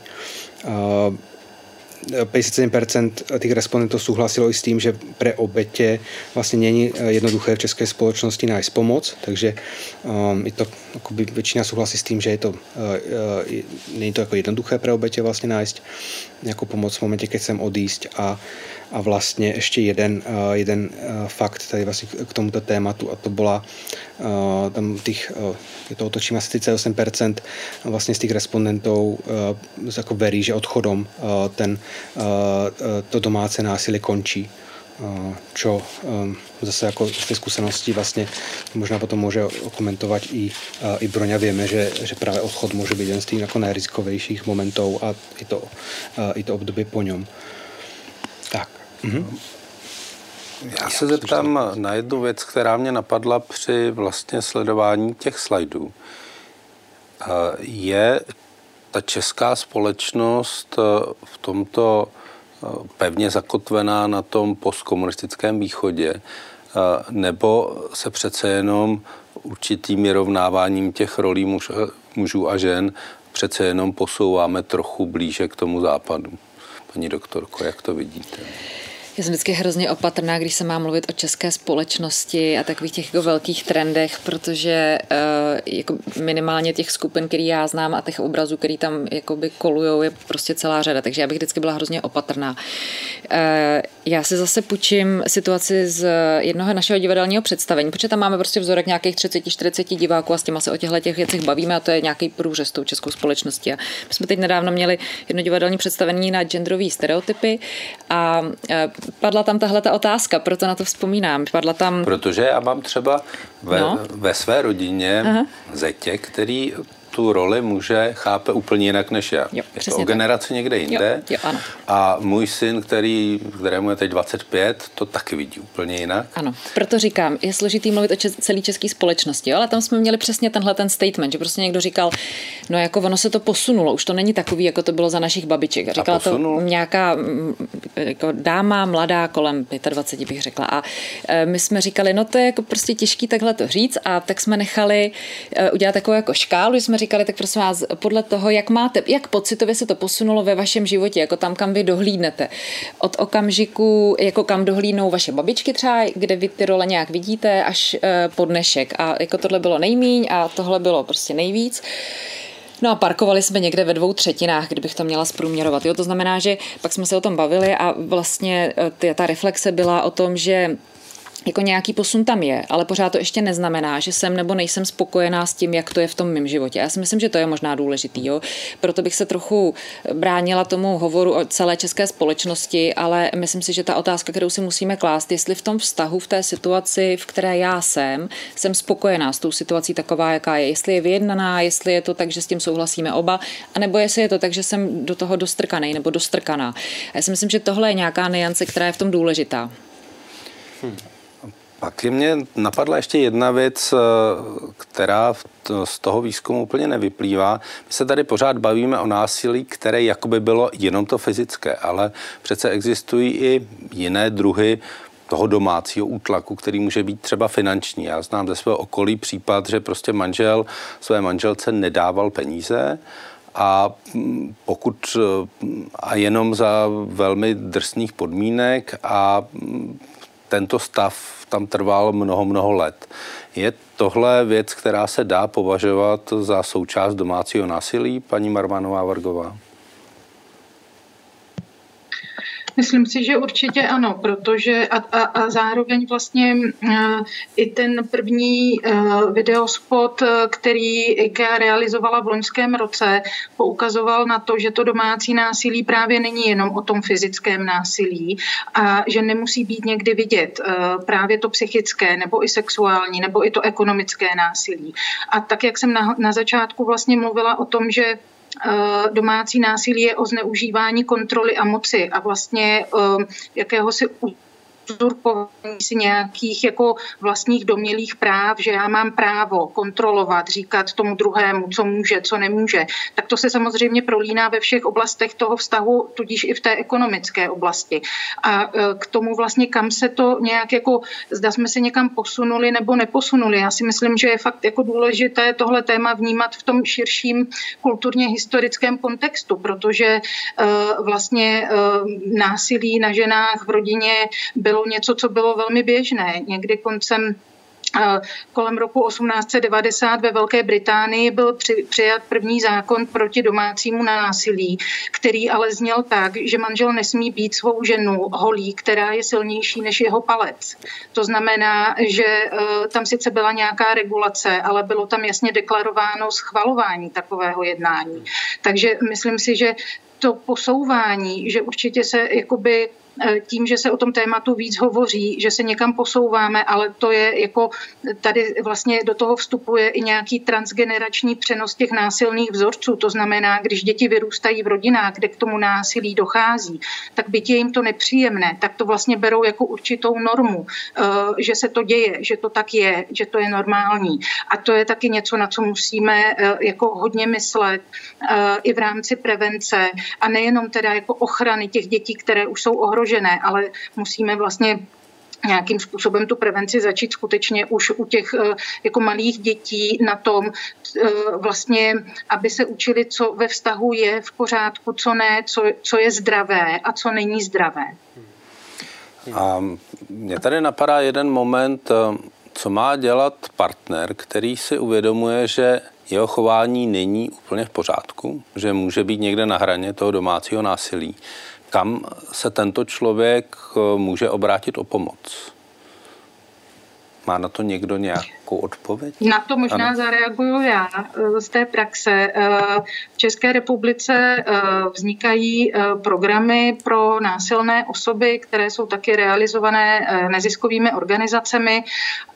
57% těch respondentů souhlasilo i s tím, že pre obětě vlastně není jednoduché v české společnosti nájsť pomoc, takže um, je to, akoby většina souhlasí s tím, že je to, uh, uh, není to jako jednoduché pre obětě vlastně nájsť nějakou pomoc v momentě, keď chcem odísť a a vlastně ještě jeden, eh, jeden eh, fakt tady vlastně k tomuto tématu a to byla eh, tam těch, je to otočím asi 38% vlastně z těch respondentů jako verí, že odchodom ten, to domácí násilí končí čo zase jako z té zkušenosti vlastně možná potom může komentovat i, i Broňa. Víme, že, že právě odchod může být jeden z těch jako nejrizikovějších momentů a i to, i to období po něm. Tak. Mm-hmm. Já se zeptám na jednu věc, která mě napadla při vlastně sledování těch slajdů. Je ta česká společnost e, v tomto e, pevně zakotvená na tom postkomunistickém východě, e, nebo se přece jenom určitým vyrovnáváním těch rolí muž, mužů a žen přece jenom posouváme trochu blíže k tomu západu. Paní doktorko, jak to vidíte? Já jsem vždycky hrozně opatrná, když se má mluvit o české společnosti a takových těch jako velkých trendech, protože uh, jako minimálně těch skupin, který já znám a těch obrazů, který tam jakoby kolujou, je prostě celá řada. Takže já bych vždycky byla hrozně opatrná. Uh, já si zase půjčím situaci z jednoho našeho divadelního představení, protože tam máme prostě vzorek nějakých 30-40 diváků a s těma se o těchto těch věcech bavíme a to je nějaký průřez tou českou společností. A my jsme teď nedávno měli jedno divadelní představení na genderové stereotypy a uh, padla tam tahle ta otázka, proto na to vzpomínám. Padla tam... Protože já mám třeba ve, no. ve své rodině Aha. zetě, který tu roli muže chápe úplně jinak než já. Jo, je to o generaci tak. někde jinde. Jo, jo, ano. A můj syn, který, kterému je teď 25, to taky vidí úplně jinak. Ano, proto říkám, je složitý mluvit o čes, celé české společnosti, jo? ale tam jsme měli přesně tenhle ten statement, že prostě někdo říkal, no jako ono se to posunulo, už to není takový, jako to bylo za našich babiček. Říkala to nějaká jako dáma, mladá, kolem 25 bych řekla. A e, my jsme říkali, no to je jako prostě těžký takhle to říct a tak jsme nechali e, udělat takovou jako škálu, jsme říkali, tak prosím vás, podle toho, jak máte, jak pocitově se to posunulo ve vašem životě, jako tam, kam vy dohlídnete. Od okamžiku, jako kam dohlídnou vaše babičky třeba, kde vy ty role nějak vidíte, až eh, po dnešek. A jako tohle bylo nejmíň a tohle bylo prostě nejvíc. No a parkovali jsme někde ve dvou třetinách, kdybych to měla zprůměrovat. Jo? To znamená, že pak jsme se o tom bavili a vlastně eh, ta reflexe byla o tom, že jako nějaký posun tam je, ale pořád to ještě neznamená, že jsem nebo nejsem spokojená s tím, jak to je v tom mém životě. Já si myslím, že to je možná důležitý. Jo? Proto bych se trochu bránila tomu hovoru o celé české společnosti, ale myslím si, že ta otázka, kterou si musíme klást, jestli v tom vztahu, v té situaci, v které já jsem, jsem spokojená s tou situací taková, jaká je. Jestli je vyjednaná, jestli je to tak, že s tím souhlasíme oba, anebo jestli je to tak, že jsem do toho dostrkaný nebo dostrkaná. Já si myslím, že tohle je nějaká niance, která je v tom důležitá. Hmm. Pak mě napadla ještě jedna věc, eh, která z toho výzkumu úplně nevyplývá. My se tady pořád bavíme o násilí, které jakoby bylo jenom to fyzické, ale přece existují i jiné druhy toho domácího útlaku, který může být třeba finanční. Já znám ze svého okolí případ, že prostě manžel své manželce nedával peníze, a mm, pokud mm, a jenom za velmi drsných podmínek a mm, tento stav tam trval mnoho, mnoho let. Je tohle věc, která se dá považovat za součást domácího násilí, paní Marmanová Vargová? Myslím si, že určitě ano, protože a, a, a zároveň vlastně uh, i ten první uh, videospot, který IKEA realizovala v loňském roce, poukazoval na to, že to domácí násilí právě není jenom o tom fyzickém násilí a že nemusí být někdy vidět právě to psychické nebo i sexuální nebo i to ekonomické násilí. A tak, jak jsem na, na začátku vlastně mluvila o tom, že domácí násilí je o zneužívání kontroly a moci a vlastně eh, jakéhosi uzurpování si nějakých jako vlastních domělých práv, že já mám právo kontrolovat, říkat tomu druhému, co může, co nemůže, tak to se samozřejmě prolíná ve všech oblastech toho vztahu, tudíž i v té ekonomické oblasti. A e, k tomu vlastně, kam se to nějak jako, zda jsme se někam posunuli nebo neposunuli. Já si myslím, že je fakt jako důležité tohle téma vnímat v tom širším kulturně historickém kontextu, protože e, vlastně e, násilí na ženách v rodině bylo něco, co bylo velmi běžné. Někdy koncem Kolem roku 1890 ve Velké Británii byl při, přijat první zákon proti domácímu násilí, který ale zněl tak, že manžel nesmí být svou ženu holí, která je silnější než jeho palec. To znamená, že uh, tam sice byla nějaká regulace, ale bylo tam jasně deklarováno schvalování takového jednání. Takže myslím si, že to posouvání, že určitě se jakoby Eh, tím, že se o tom tématu víc hovoří, že se někam posouváme, ale to je jako tady vlastně do toho vstupuje i nějaký transgenerační přenos těch násilných vzorců. To znamená, když děti vyrůstají v rodinách, kde k tomu násilí dochází, tak by je jim to nepříjemné, tak to vlastně berou jako určitou normu, eh, že se to děje, že to tak je, že to je normální. A to je taky něco, na co musíme eh, jako hodně myslet i v rámci prevence a nejenom teda jako ochrany těch dětí, které už jsou ohrožené ohrožené, ale musíme vlastně nějakým způsobem tu prevenci začít skutečně už u těch eh, jako malých dětí na tom eh, vlastně, aby se učili, co ve vztahu je v pořádku, co ne, co, co je zdravé a co není zdravé. A mě tady napadá jeden moment, eh, co má dělat partner, který si uvědomuje, že jeho chování není úplně v pořádku, že může být někde na hraně toho domácího násilí kam se tento člověk eh, může obrátit o pomoc? Má na to někdo nějakou odpověď? Na to možná ano. zareaguju já eh, z té praxe. Eh, v České republice vznikají programy pro násilné osoby, které jsou taky realizované neziskovými organizacemi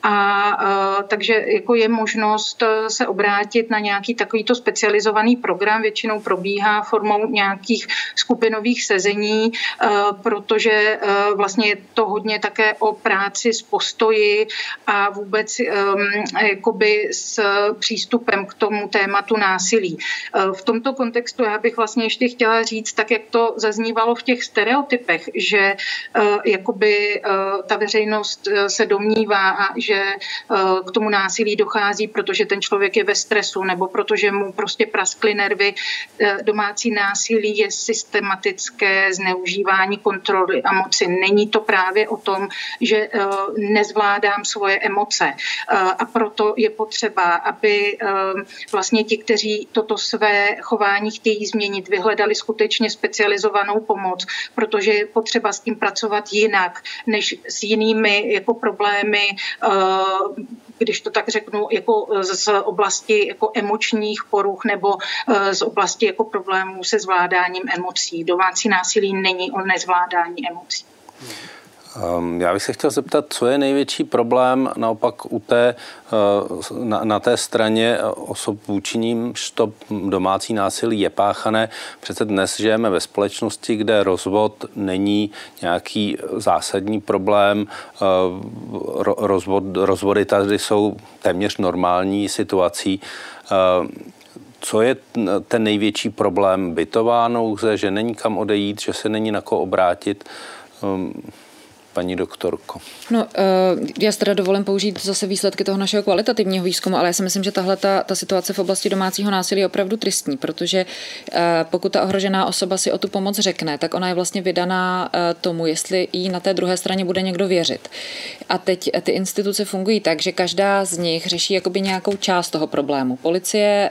a takže jako je možnost se obrátit na nějaký takovýto specializovaný program, většinou probíhá formou nějakých skupinových sezení, protože vlastně je to hodně také o práci s postoji a vůbec jakoby s přístupem k tomu tématu násilí. V tomto kontextu já bych vlastně ještě chtěla říct, tak jak to zaznívalo v těch stereotypech, že jakoby ta veřejnost se domnívá, že že k tomu násilí dochází, protože ten člověk je ve stresu nebo protože mu prostě praskly nervy. Domácí násilí je systematické zneužívání kontroly a moci. Není to právě o tom, že nezvládám svoje emoce, a proto je potřeba, aby vlastně ti, kteří toto své chování chtějí změnit, vyhledali skutečně specializovanou pomoc, protože je potřeba s tím pracovat jinak, než s jinými jako problémy, když to tak řeknu, jako z oblasti jako emočních poruch nebo z oblasti jako problémů se zvládáním emocí. Domácí násilí není o nezvládání emocí. Ehm, já bych se chtěl zeptat, co je největší problém naopak u té, eh, na, na té straně osob vůči nímž to domácí násilí je páchané. Přece dnes žijeme ve společnosti, kde rozvod není nějaký zásadní problém. Eh, rozvod, rozvody tady jsou téměř normální situací. Ehm, co je ten největší problém? Bytová nouze, že není kam odejít, že se není na koho obrátit? Paní doktorko? No, eh, já si teda dovolím použít zase výsledky toho našeho kvalitativního výzkumu, ale já si myslím, že tahle ta, ta situace v oblasti domácího násilí je opravdu tristní, protože eh, pokud ta ohrožená osoba si o tu pomoc řekne, tak ona je vlastně vydaná eh, tomu, jestli jí na té druhé straně bude někdo věřit. A teď ty instituce fungují tak, že každá z nich řeší jakoby nějakou část toho problému. Policie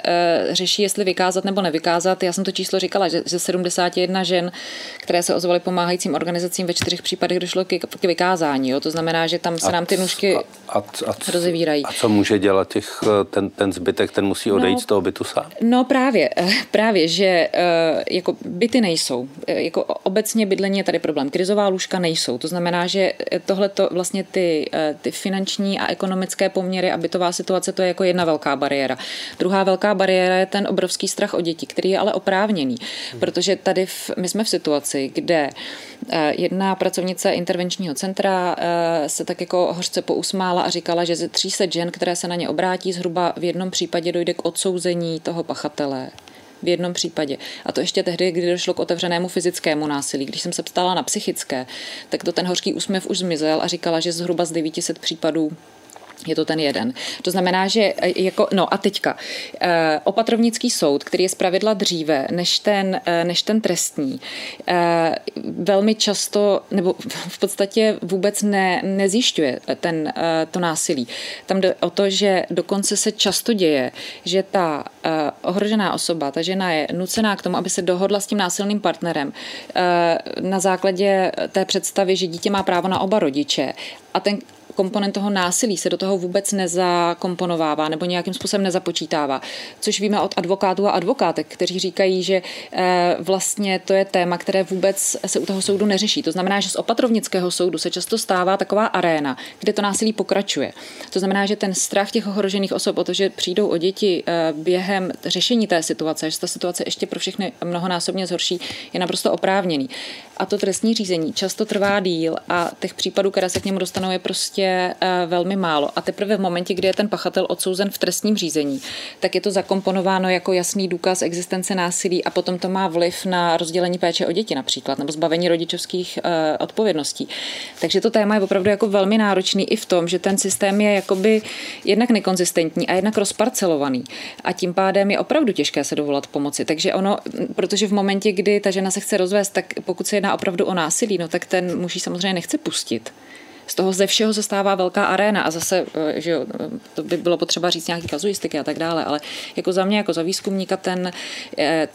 řeší, jestli vykázat nebo nevykázat. Já jsem to číslo říkala, že ze 71 žen, které se ozvaly pomáhajícím organizacím, ve čtyřech případech došlo k k vykázání. Jo? To znamená, že tam se a, nám ty nůžky a, a, a, rozevírají. A co může dělat těch, eh, ten, ten zbytek, ten musí odejít no, z toho bytu sám? No právě, eh, právě, že eh, jako byty nejsou. Jako obecně bydlení je tady problém. Krizová lůžka nejsou. To znamená, že tohle to vlastně ty, ty finanční a ekonomické poměry a bytová situace, to je jako jedna velká bariéra. Druhá velká bariéra je ten obrovský strach o děti, který je ale oprávněný, hmm. protože tady v, my jsme v situaci, kde jedna pracovnice intervenční registračního centra eh, se tak jako hořce pousmála a říkala, že ze 300 žen, které se na ně obrátí, zhruba v jednom případě dojde k odsouzení toho pachatele v jednom případě. A to ještě tehdy, kdy došlo k otevřenému fyzickému násilí. Když jsem se ptala na psychické, tak to ten hořký úsměv už zmizel a říkala, že zhruba z 900 případů je to ten jeden. To znamená, že e, jako, no a teďka, e, opatrovnický soud, který je zpravidla dříve než ten, e, než ten trestní, velmi často, nebo v podstatě vůbec ne, nezjišťuje ten, to násilí. Tam jde o to, že dokonce se často děje, že ta ohrožená osoba, ta žena je nucená k tomu, aby se dohodla s tím násilným partnerem na základě té představy, že dítě má právo na oba rodiče a ten komponent toho násilí se do toho vůbec nezakomponovává nebo nějakým způsobem nezapočítává. Což víme od advokátů a advokátek, kteří říkají, že eh, vlastně to je téma, které vůbec se u toho soudu neřeší. To znamená, že z opatrovnického soudu se často stává taková aréna, kde to násilí pokračuje. To znamená, že ten strach těch ohrožených osob o to, že přijdou o děti eh, během řešení té situace, že ta situace ještě pro všechny mnohonásobně zhorší, je naprosto oprávněný. A to trestní řízení často trvá díl a těch případů, které se k němu dostanou, je prostě prostě velmi málo. A teprve v momentě, kdy je ten pachatel odsouzen v trestním řízení, tak je to zakomponováno jako jasný důkaz existence násilí a potom to má vliv na rozdělení péče o děti například, nebo zbavení rodičovských uh, odpovědností. Takže to téma je opravdu jako velmi náročný i v tom, že ten systém je jakoby jednak nekonzistentní a jednak rozparcelovaný. A tím pádem je opravdu těžké se dovolat pomoci. Takže ono, protože v momentě, kdy ta žena se chce rozvést, tak pokud se jedná opravdu o násilí, no tak ten muž samozřejmě nechce pustit z toho ze všeho se stává velká aréna a zase, eh, že jo, to by bylo potřeba říct nějaký kazuistiky a tak dále, ale jako za mě, jako za výzkumníka, ten, eh,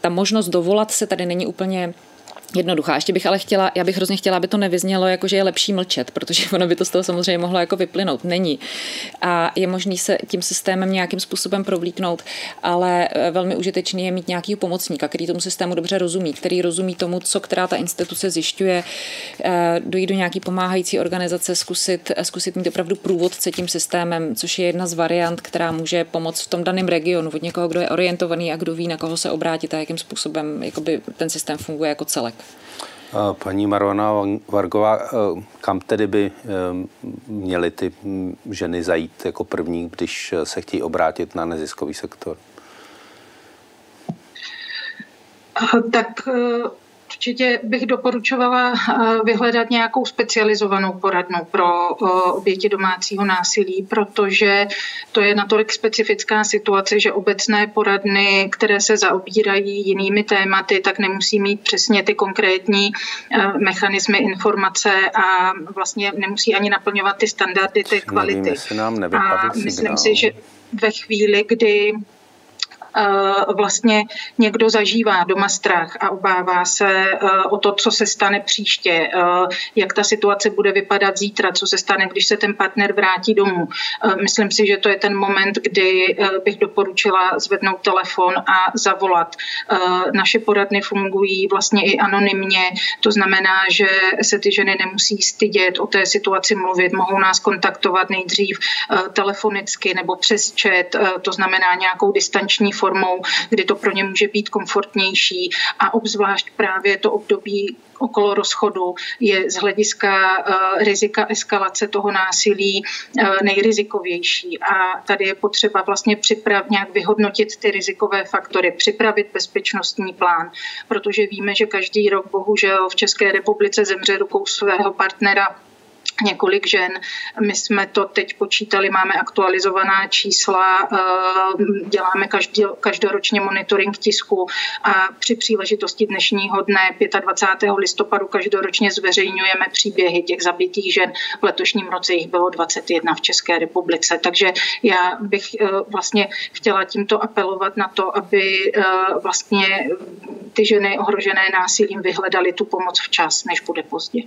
ta možnost dovolat se tady není úplně jednoduchá. Ještě bych ale chtěla, já bych hrozně chtěla, aby to nevyznělo, jako že je lepší mlčet, protože ono by to z toho samozřejmě mohlo jako vyplynout. Není. A je možný se tím systémem nějakým způsobem provlíknout, ale eh, velmi užitečný je mít nějaký pomocníka, který tomu systému dobře rozumí, který rozumí tomu, co která ta instituce zjišťuje, eh, dojít do nějaký pomáhající organizace, zkusit, eh, zkusit mít opravdu průvodce tím systémem, což je jedna z variant, která může pomoct v tom daném regionu, od někoho, kdo je orientovaný a kdo ví, na koho se obrátit a jakým způsobem ten systém funguje jako celek. Paní Marona Vargová, eh, kam tedy by eh, měly ty ženy zajít jako první, když se chtějí obrátit na neziskový sektor? Tak určitě bych doporučovala eh, vyhledat nějakou specializovanou poradnu pro eh, oběti domácího násilí, protože to je natolik specifická situace, že obecné poradny, které se zaobírají jinými tématy, tak nemusí mít přesně ty konkrétní mechanismy informace a vlastně nemusí ani naplňovat ty standardy té kvality. Nevím, nám a myslím si, že ve chvíli, kdy Eh, vlastně někdo zažívá doma strach a obává se eh, o to, co se stane příště, eh, jak ta situace bude vypadat zítra, co se stane, když se ten partner vrátí domů. Myslím si, že to je ten moment, kdy bych doporučila zvednout telefon a zavolat. Naše poradny fungují vlastně i anonymně, to znamená, že se ty ženy nemusí stydět o té situaci mluvit, mohou nás kontaktovat nejdřív telefonicky nebo přes chat, to znamená nějakou distanční formu formou, kdy to pro ně může být komfortnější a obzvlášť právě to období okolo rozchodu je z hlediska uh, rizika eskalace toho násilí uh, nejrizikovější. A tady je potřeba vlastně připravit, nějak vyhodnotit ty rizikové faktory, připravit bezpečnostní plán, protože víme, že každý rok bohužel v České republice zemře rukou svého partnera několik žen. My jsme to teď počítali, máme aktualizovaná čísla, eh, děláme každý, každoročně monitoring tisku a při příležitosti dnešního dne 25. listopadu každoročně zveřejňujeme příběhy těch zabitých žen. V letošním roce jich bylo 21 v České republice. Takže já bych eh, vlastně chtěla tímto apelovat na to, aby eh, vlastně ty ženy ohrožené násilím vyhledaly tu pomoc včas, než bude pozdě.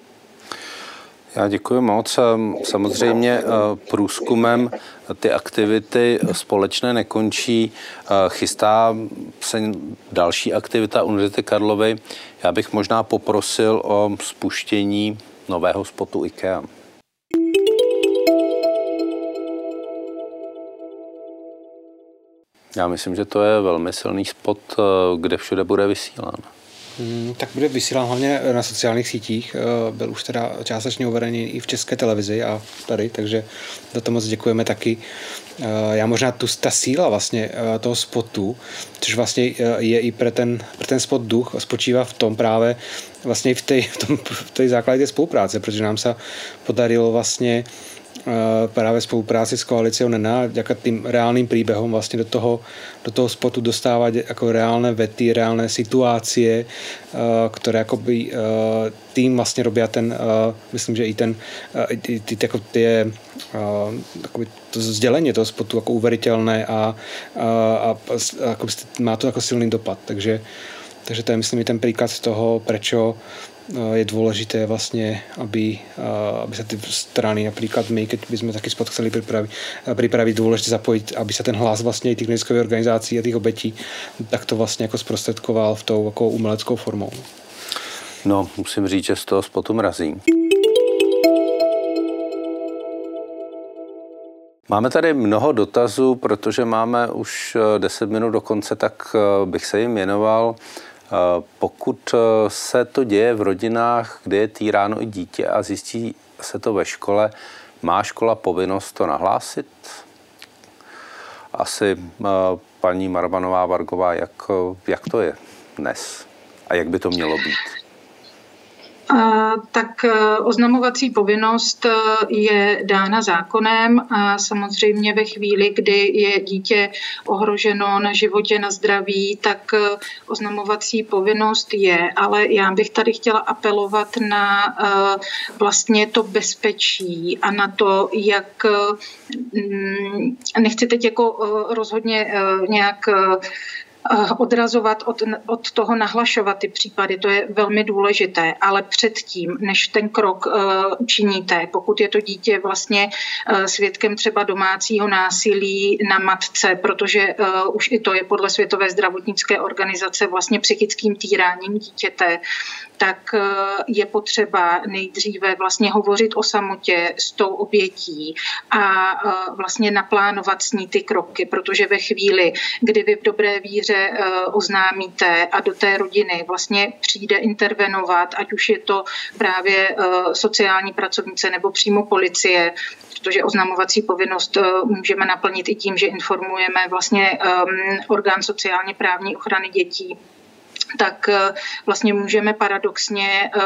Já děkuji moc. Samozřejmě eh, průzkumem ty aktivity společné nekončí. Eh, chystá se další aktivita Univerzity Karlovy. Já bych možná poprosil o spuštění nového spotu IKEA. Já myslím, že to je velmi silný spot, eh, kde všude bude vysílán. Hmm, tak bude vysílán hlavně na sociálních sítích. Eh, byl už teda částečně uvedený i v české televizi a tady, takže za to moc děkujeme taky. Eh, já možná tu, ta síla vlastně eh, toho spotu, což vlastně je i pro ten, pro ten spot duch, spočívá v tom právě vlastně v té, v tom, v té základě spolupráce, protože nám se podarilo vlastně právě spolupráci s koalicí NENA, jako tým reálným příběhom vlastně do toho, do toho spotu dostávat jako reálné vety, reálné situácie, které jakoby tým vlastně robí ten, myslím, že i ten, ty, ty, jako ty to sdělení toho spotu jako uveritelné a, a, a, a jako má to jako silný dopad, takže takže to je, myslím, i ten příklad toho, proč Eh, je důležité vlastně, aby, eh, aby se ty strany, například my, keď bychom taky spod chceli připravit, eh, připravit důležité zapojit, aby se ten hlas vlastně i těch neziskových organizací a těch obětí, tak to vlastně jako zprostředkoval v tou jako umeleckou formou. No, musím říct, že z toho spotu mrazí. Máme tady mnoho dotazů, protože máme už 10 minut do konce, tak bych se jim věnoval. Pokud eh, se to děje v rodinách, kde je týráno i dítě a zjistí se to ve škole, má škola povinnost to nahlásit? Asi eh, paní Marbanová Vargová, jak, jak to je dnes a jak by to mělo být? Tak e, oznamovací povinnost e, je dána zákonem a samozřejmě ve chvíli, kdy je dítě ohroženo na životě, na zdraví, tak e, oznamovací povinnost je. Ale já bych tady chtěla apelovat na vlastně to bezpečí a na to, jak nechci teď jako rozhodně nějak odrazovat od, od toho nahlašovat ty případy, to je velmi důležité, ale předtím, než ten krok uh, učiníte, pokud je to dítě vlastně uh, svědkem třeba domácího násilí na matce, protože uh, už i to je podle Světové zdravotnické organizace vlastně psychickým týráním dítěte, tak eh, je potřeba nejdříve vlastně hovořit o samotě s tou obětí a eh, vlastně naplánovat s ní ty kroky, protože ve chvíli, kdy vy v dobré víře eh, oznámíte a do té rodiny vlastně přijde intervenovat, ať už je to právě sociální pracovnice nebo přímo policie, protože oznamovací povinnost můžeme naplnit i tím, že informujeme vlastně orgán sociálně právní ochrany dětí tak eh, vlastně můžeme paradoxně eh,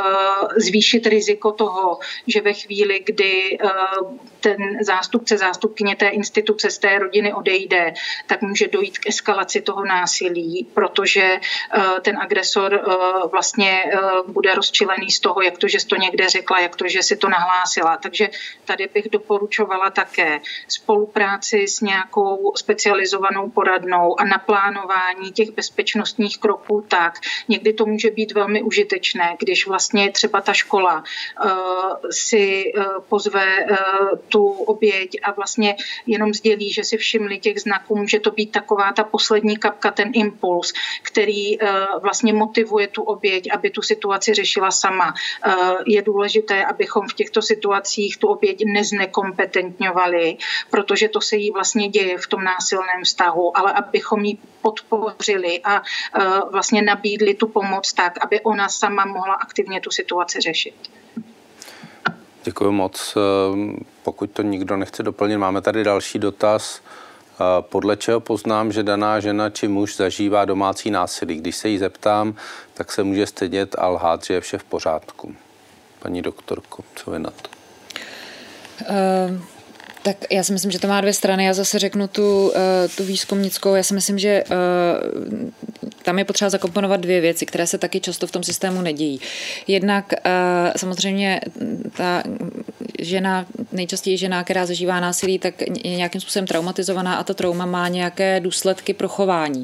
zvýšit riziko toho, že ve chvíli, kdy eh, ten zástupce, zástupkyně té instituce z té rodiny odejde, tak může dojít k eskalaci toho násilí, protože ten agresor vlastně bude rozčilený z toho, jak to, že jsi to někde řekla, jak to, že si to nahlásila. Takže tady bych doporučovala také spolupráci s nějakou specializovanou poradnou a naplánování těch bezpečnostních kroků tak, někdy to může být velmi užitečné, když vlastně třeba ta škola si pozve tu oběť a vlastně jenom sdělí, že si všimli těch znaků, může to být taková ta poslední kapka, ten impuls, který uh, vlastně motivuje tu oběť, aby tu situaci řešila sama. Uh, je důležité, abychom v těchto situacích tu oběť neznekompetentňovali, protože to se jí vlastně děje v tom násilném vztahu, ale abychom ji podpořili a uh, vlastně nabídli tu pomoc tak, aby ona sama mohla aktivně tu situaci řešit. Děkuji moc. Ehm, pokud to nikdo nechce doplnit, máme tady další dotaz. Podle čeho poznám, že daná žena či muž zažívá domácí násilí? Když se jí zeptám, tak se může stydět a lhát, že je vše v pořádku. Paní doktorko, co vy na to? Uh... Tak já si myslím, že to má dvě strany. Já zase řeknu tu, uh, tu výzkumnickou. Já si myslím, že uh, tam je potřeba zakomponovat dvě věci, které se taky často v tom systému nedějí. Jednak uh, samozřejmě ta žena, nejčastěji žena, která zažívá násilí, tak je nějakým způsobem traumatizovaná a ta trauma má nějaké důsledky pro chování.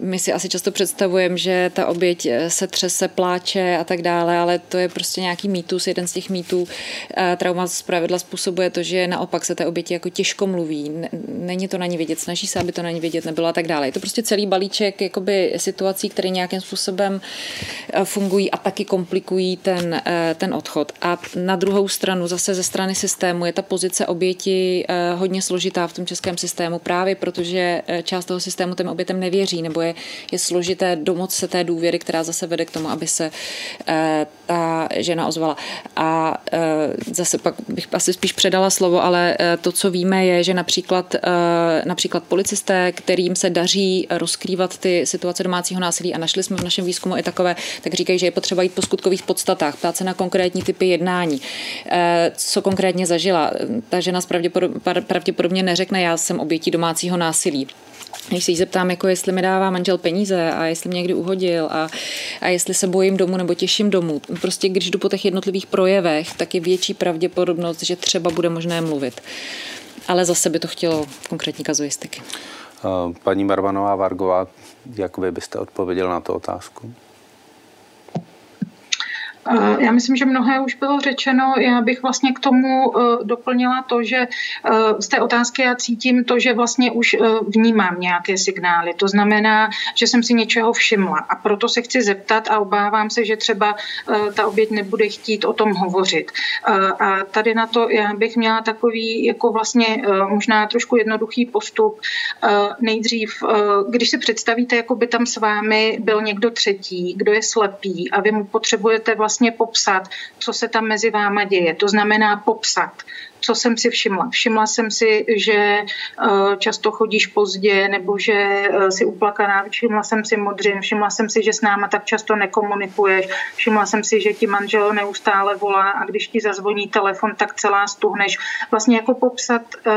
My si asi často představujeme, že ta oběť se třese, pláče a tak dále, ale to je prostě nějaký mýtus, jeden z těch mýtů. Trauma zpravidla způsobuje to, že naopak se té oběti jako těžko mluví, není to na ní vidět, snaží se, aby to na ní vidět nebylo a tak dále. Je to prostě celý balíček jakoby situací, které nějakým způsobem eh, fungují a taky komplikují ten, eh, ten odchod. A na druhou stranu, zase ze strany systému, je ta pozice oběti eh, hodně složitá v tom českém systému, právě protože část toho systému těm obětem nevěří, nebo je, je složité domoc se té důvěry, která zase vede k tomu, aby se ta žena ozvala. A zase pak bych asi spíš předala dala slovo, ale to, co víme, je, že například, například policisté, kterým se daří rozkrývat ty situace domácího násilí a našli jsme v našem výzkumu i takové, tak říkají, že je potřeba jít po skutkových podstatách, ptát se na konkrétní typy jednání, eh, co konkrétně zažila. Ta žena pravděpodobně neřekne, já jsem obětí domácího násilí když se jí zeptám, jako jestli mi dává manžel peníze a jestli mě někdy uhodil a, a jestli se bojím domů nebo těším domů. Prostě když jdu po těch jednotlivých projevech, tak je větší pravděpodobnost, že třeba bude možné mluvit. Ale zase by to chtělo konkrétní kazuistiky. Paní Marvanová Vargová, jak vy byste odpověděl na tu otázku? Já myslím, že mnohé už bylo řečeno. Já bych vlastně k tomu eh, doplnila to, že eh, z té otázky já cítím to, že vlastně už eh, vnímám nějaké signály. To znamená, že jsem si něčeho všimla a proto se chci zeptat a obávám se, že třeba ta oběť nebude chtít o tom hovořit. A tady na to já bych měla takový jako vlastně možná trošku jednoduchý postup. Nejdřív, když si představíte, jako by tam s vámi byl někdo třetí, kdo je slepý a vy mu potřebujete vlastně vlastně popsat, co se tam mezi váma děje. To znamená popsat, co jsem si všimla. Všimla jsem si, že eh, často chodíš pozdě nebo že eh, si uplakaná. Všimla jsem si modřin, všimla jsem si, že s náma tak často nekomunikuješ. Všimla jsem si, že ti manžel neustále volá a když ti zazvoní telefon, tak celá stuhneš. Vlastně jako popsat eh,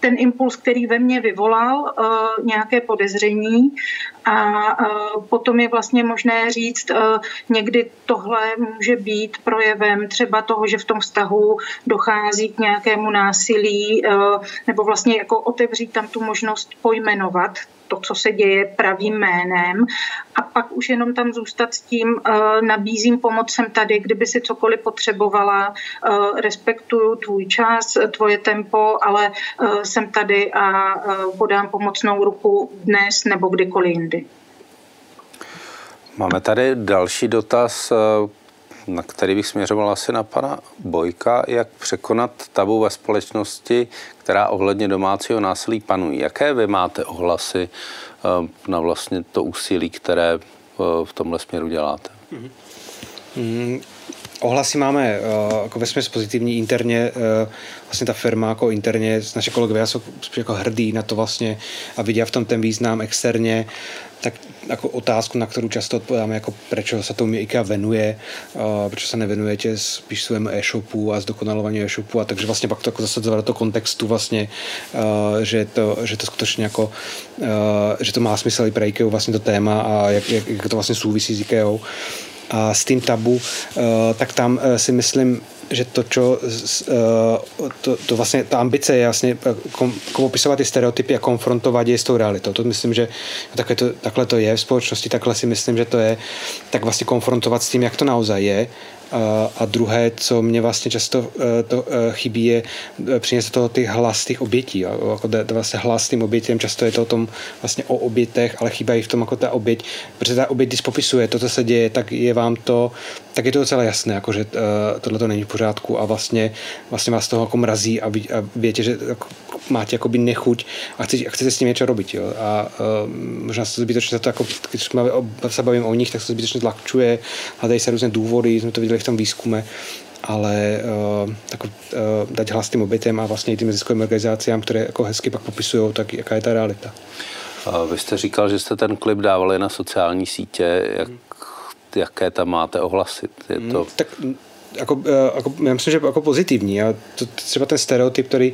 ten impuls, který ve mně vyvolal nějaké podezření a potom je vlastně možné říct, někdy tohle může být projevem třeba toho, že v tom vztahu dochází k nějaké nějakému násilí, eh, nebo vlastně jako otevřít tam tu možnost pojmenovat to, co se děje pravým jménem a pak už jenom tam zůstat s tím, eh, nabízím pomoc jsem tady, kdyby si cokoliv potřebovala, eh, respektuju tvůj čas, tvoje tempo, ale jsem tady a podám pomocnou ruku dnes nebo kdykoliv jindy. Máme tady další dotaz, na který bych směřoval asi na pana Bojka, jak překonat tabu ve společnosti, která ohledně domácího násilí panují. Jaké vy máte ohlasy eh, na vlastně to úsilí, které eh, v tomhle směru děláte? Mm, ohlasy máme uh, jako vesměs pozitivní interně, uh, vlastně ta firma jako interně, naše kolegové jsou spíš jako hrdí na to vlastně a vidí v tom ten význam externě, tak jako otázku, na kterou často odpovídáme, jako proč se tomu IKEA venuje, uh, proč se nevenujete spíš svému e-shopu a zdokonalování e-shopu a takže vlastně pak to jako zase do toho kontextu vlastně, uh, že, to, že to skutečně jako, uh, že to má smysl i pro IKEA vlastně to téma a jak, jak, jak to vlastně souvisí s IKEA a s tým tabu, tak tam si myslím, že to, čo, to, to vlastně, ta ambice je vlastně kom, opisovat ty stereotypy a konfrontovat je s tou realitou. To myslím, že takhle to, takhle to je v společnosti, takhle si myslím, že to je, tak vlastně konfrontovat s tím, jak to naozaj je a druhé, co mě vlastně často e, to e, chybí, je e, přinést toho ty hlas těch obětí. Jako vlastně hlas tím obětěm, často je to o tom vlastně o obětech, ale chybí v tom jako ta oběť, protože ta oběť, když popisuje to, co se děje, tak je vám to, tak je to docela jasné, jako, že tohle to není v pořádku a vlastně, vlastně vás toho jako mrazí a, ví, a větě, že jako, máte jakoby nechuť a chcete, a chcete s tím něco robit. Jo? A uh, možná se to zbytečně to, jako, když se bavím o nich, tak se to zbytečně tlačuje, hledají se různé důvody, jsme to viděli v tom výzkume, ale uh, tak, uh, dať hlas tím obětem a vlastně i tím neziskovým organizacím, které jako hezky pak popisují, tak jaká je ta realita. Vy jste říkal, že jste ten klip dávali na sociální sítě. Jak, jaké tam máte ohlasy? Je to... Hmm, tak jako, jako, já myslím, že jako pozitivní. A to, třeba ten stereotyp, který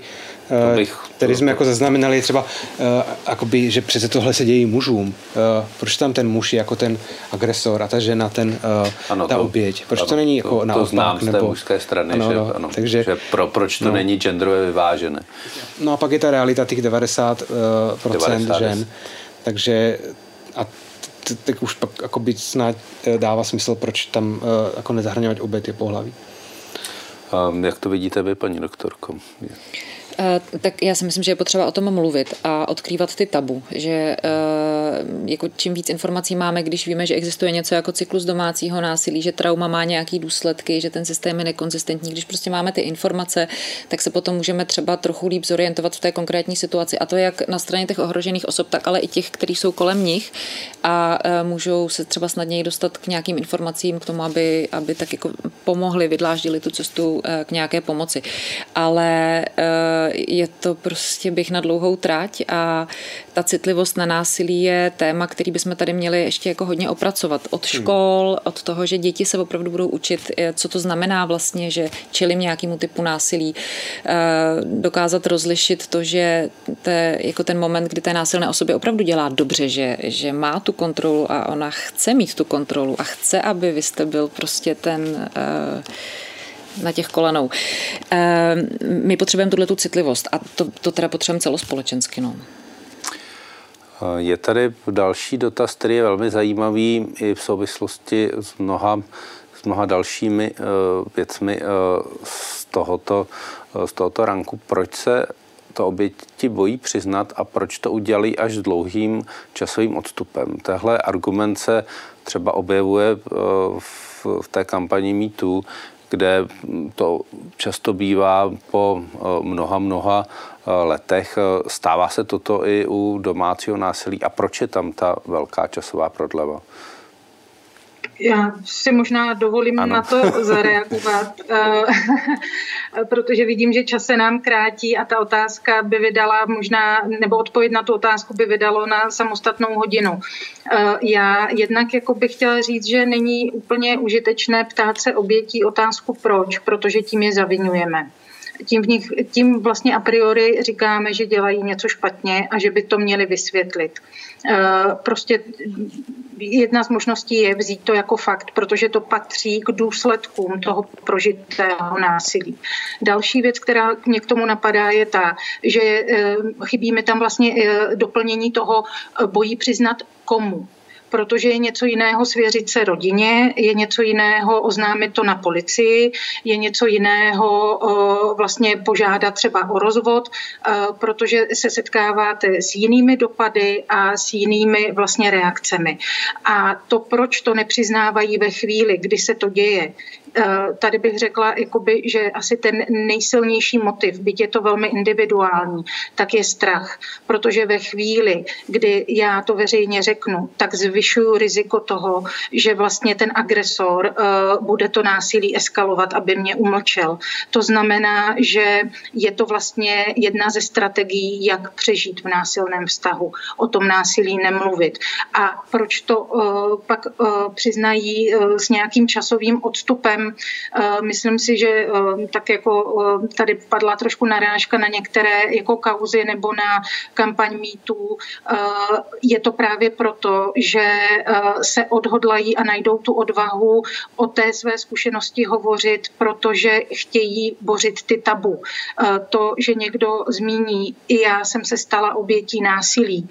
Eh, bych, který jsme jako zaznamenali třeba, uh, akoby, že přece tohle se dějí mužům. Uh, proč tam ten muž je jako ten agresor a ta žena ten, uh, ano, ta to, oběť? Proč ano, to není jako to, naopak? To znám nebo... z té mužské strany, ano, že, no, ano, takže, že pro, proč to no. není genderově vyvážené. No a pak je ta realita těch 90%, uh, procent 90. žen. Takže a tak už pak akoby snad dává smysl, proč tam uh, jako nezahrňovat obě ty pohlaví. Um, jak to vidíte vy, paní doktorko? Eh, tak já si myslím, že je potřeba o tom mluvit a odkrývat ty tabu, že eh, jako čím víc informací máme, když víme, že existuje něco jako cyklus domácího násilí, že trauma má nějaký důsledky, že ten systém je nekonzistentní, když prostě máme ty informace, tak se potom můžeme třeba trochu líp zorientovat v té konkrétní situaci a to jak na straně těch ohrožených osob, tak ale i těch, kteří jsou kolem nich a eh, můžou se třeba snadněji dostat k nějakým informacím k tomu, aby, aby tak jako pomohli, vydláždili tu cestu k nějaké pomoci. Ale je to prostě bych na dlouhou trať a ta citlivost na násilí je téma, který bychom tady měli ještě jako hodně opracovat. Od hmm. škol, od toho, že děti se opravdu budou učit, eh, co to znamená vlastně, že čelím nějakému typu násilí, eh, dokázat rozlišit to, že te, jako ten moment, kdy té násilné osobě opravdu dělá dobře, že, že má tu kontrolu a ona chce mít tu kontrolu a chce, aby vy jste byl prostě ten uh, na těch kolenou. Ehm, my potřebujeme tuhle tu citlivost a to, to teda potřebujeme celospolečensky. No. Je tady další dotaz, který je velmi zajímavý i v souvislosti s mnoha, s mnoha dalšími uh, věcmi uh, z, tohoto, uh, z tohoto ranku. Proč se to oběti bojí přiznat a proč to udělali až s dlouhým časovým odstupem? Tehle argument se třeba objevuje v, v té kampani MeToo, kde to často bývá po eh, mnoha, mnoha eh, letech. Stává se toto i u domácího násilí a proč je tam ta velká časová prodleva? Já si možná dovolím ano. na to zareagovat, eh, protože vidím, že čas se nám krátí a ta otázka by vydala možná, nebo odpověď na tu otázku by vydalo na samostatnou hodinu. Eh, já jednak jako bych chtěla říct, že není úplně užitečné ptát se obětí otázku proč, protože tím je zavinujeme tím, v nich, tím vlastně a priori říkáme, že dělají něco špatně a že by to měli vysvětlit. Eh, prostě jedna z možností je vzít to jako fakt, protože to patří k důsledkům toho prožitého násilí. Další věc, která mě k tomu napadá, je ta, že eh, chybí mi tam vlastně eh, doplnění toho bojí přiznat komu protože je něco jiného svěřit se rodině, je něco jiného oznámit to na policii, je něco jiného vlastně požádat třeba o rozvod, protože se setkáváte s jinými dopady a s jinými vlastně reakcemi. A to, proč to nepřiznávají ve chvíli, kdy se to děje, tady bych řekla, jakoby, že asi ten nejsilnější motiv, byť je to velmi individuální, tak je strach. Protože ve chvíli, kdy já to veřejně řeknu, tak zvyšuju riziko toho, že vlastně ten agresor bude to násilí eskalovat, aby mě umlčel. To znamená, že je to vlastně jedna ze strategií, jak přežít v násilném vztahu. O tom násilí nemluvit. A proč to uh, pak přiznají s nějakým časovým odstupem? Uh, myslím si, že uh, tak jako uh, tady padla trošku narážka na některé jako kauzy nebo na kampaň mýtů. Uh, je to právě proto, že se odhodlají a najdou tu odvahu o té své zkušenosti hovořit, protože chtějí bořit ty tabu. To, že někdo zmíní, i já jsem se stala obětí násilí,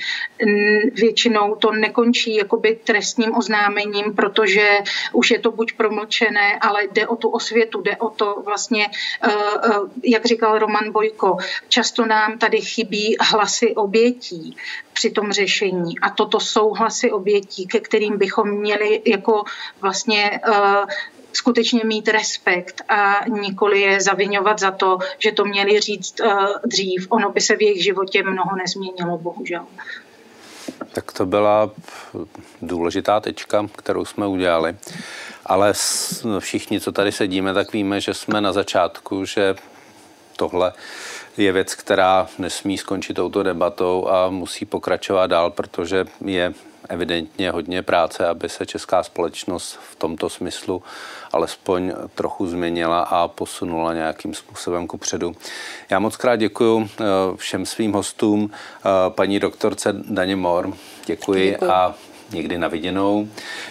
většinou to nekončí jakoby trestním oznámením, protože už je to buď promlčené, ale jde o tu osvětu, jde o to vlastně, eh, eh, jak říkal Roman Bojko, často nám tady chybí hlasy obětí při tom řešení. A toto jsou hlasy obětí, ke kterým bychom měli jako vlastně uh, skutečně mít respekt a nikoli je zavinovat za to, že to měli říct dřív. Ono by se v jejich životě mnoho nezměnilo, bohužel. Tak to byla důležitá tečka, kterou jsme udělali. Ale všichni, co tady sedíme, tak víme, že jsme na začátku, že tohle je věc, která nesmí skončit touto debatou a musí pokračovat dál, protože je evidentně hodně práce, aby se česká společnost v tomto smyslu alespoň trochu změnila a posunula nějakým způsobem ku předu. Já moc krát děkuji eh, všem svým hostům, eh, paní doktorce Daně Mor, děkuji, děkuji. a někdy na viděnou.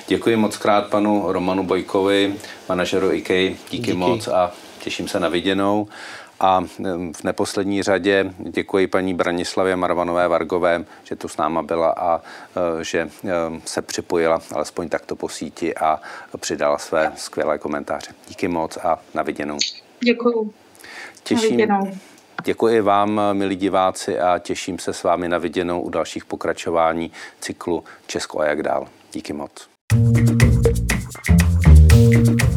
Děkuji moc krát panu Romanu Bojkovi, manažeru IK, díky, díky moc a těším se na viděnou. A v neposlední řadě děkuji paní Branislavě Marvanové Vargové, že tu s náma byla a e, že se připojila alespoň takto po síti a přidala své skvělé komentáře. Díky moc a na viděnou. Děkuji. Těším, Děkuji vám, milí diváci, a těším se s vámi na viděnou u dalších pokračování cyklu Česko a jak dál. Díky moc. thank you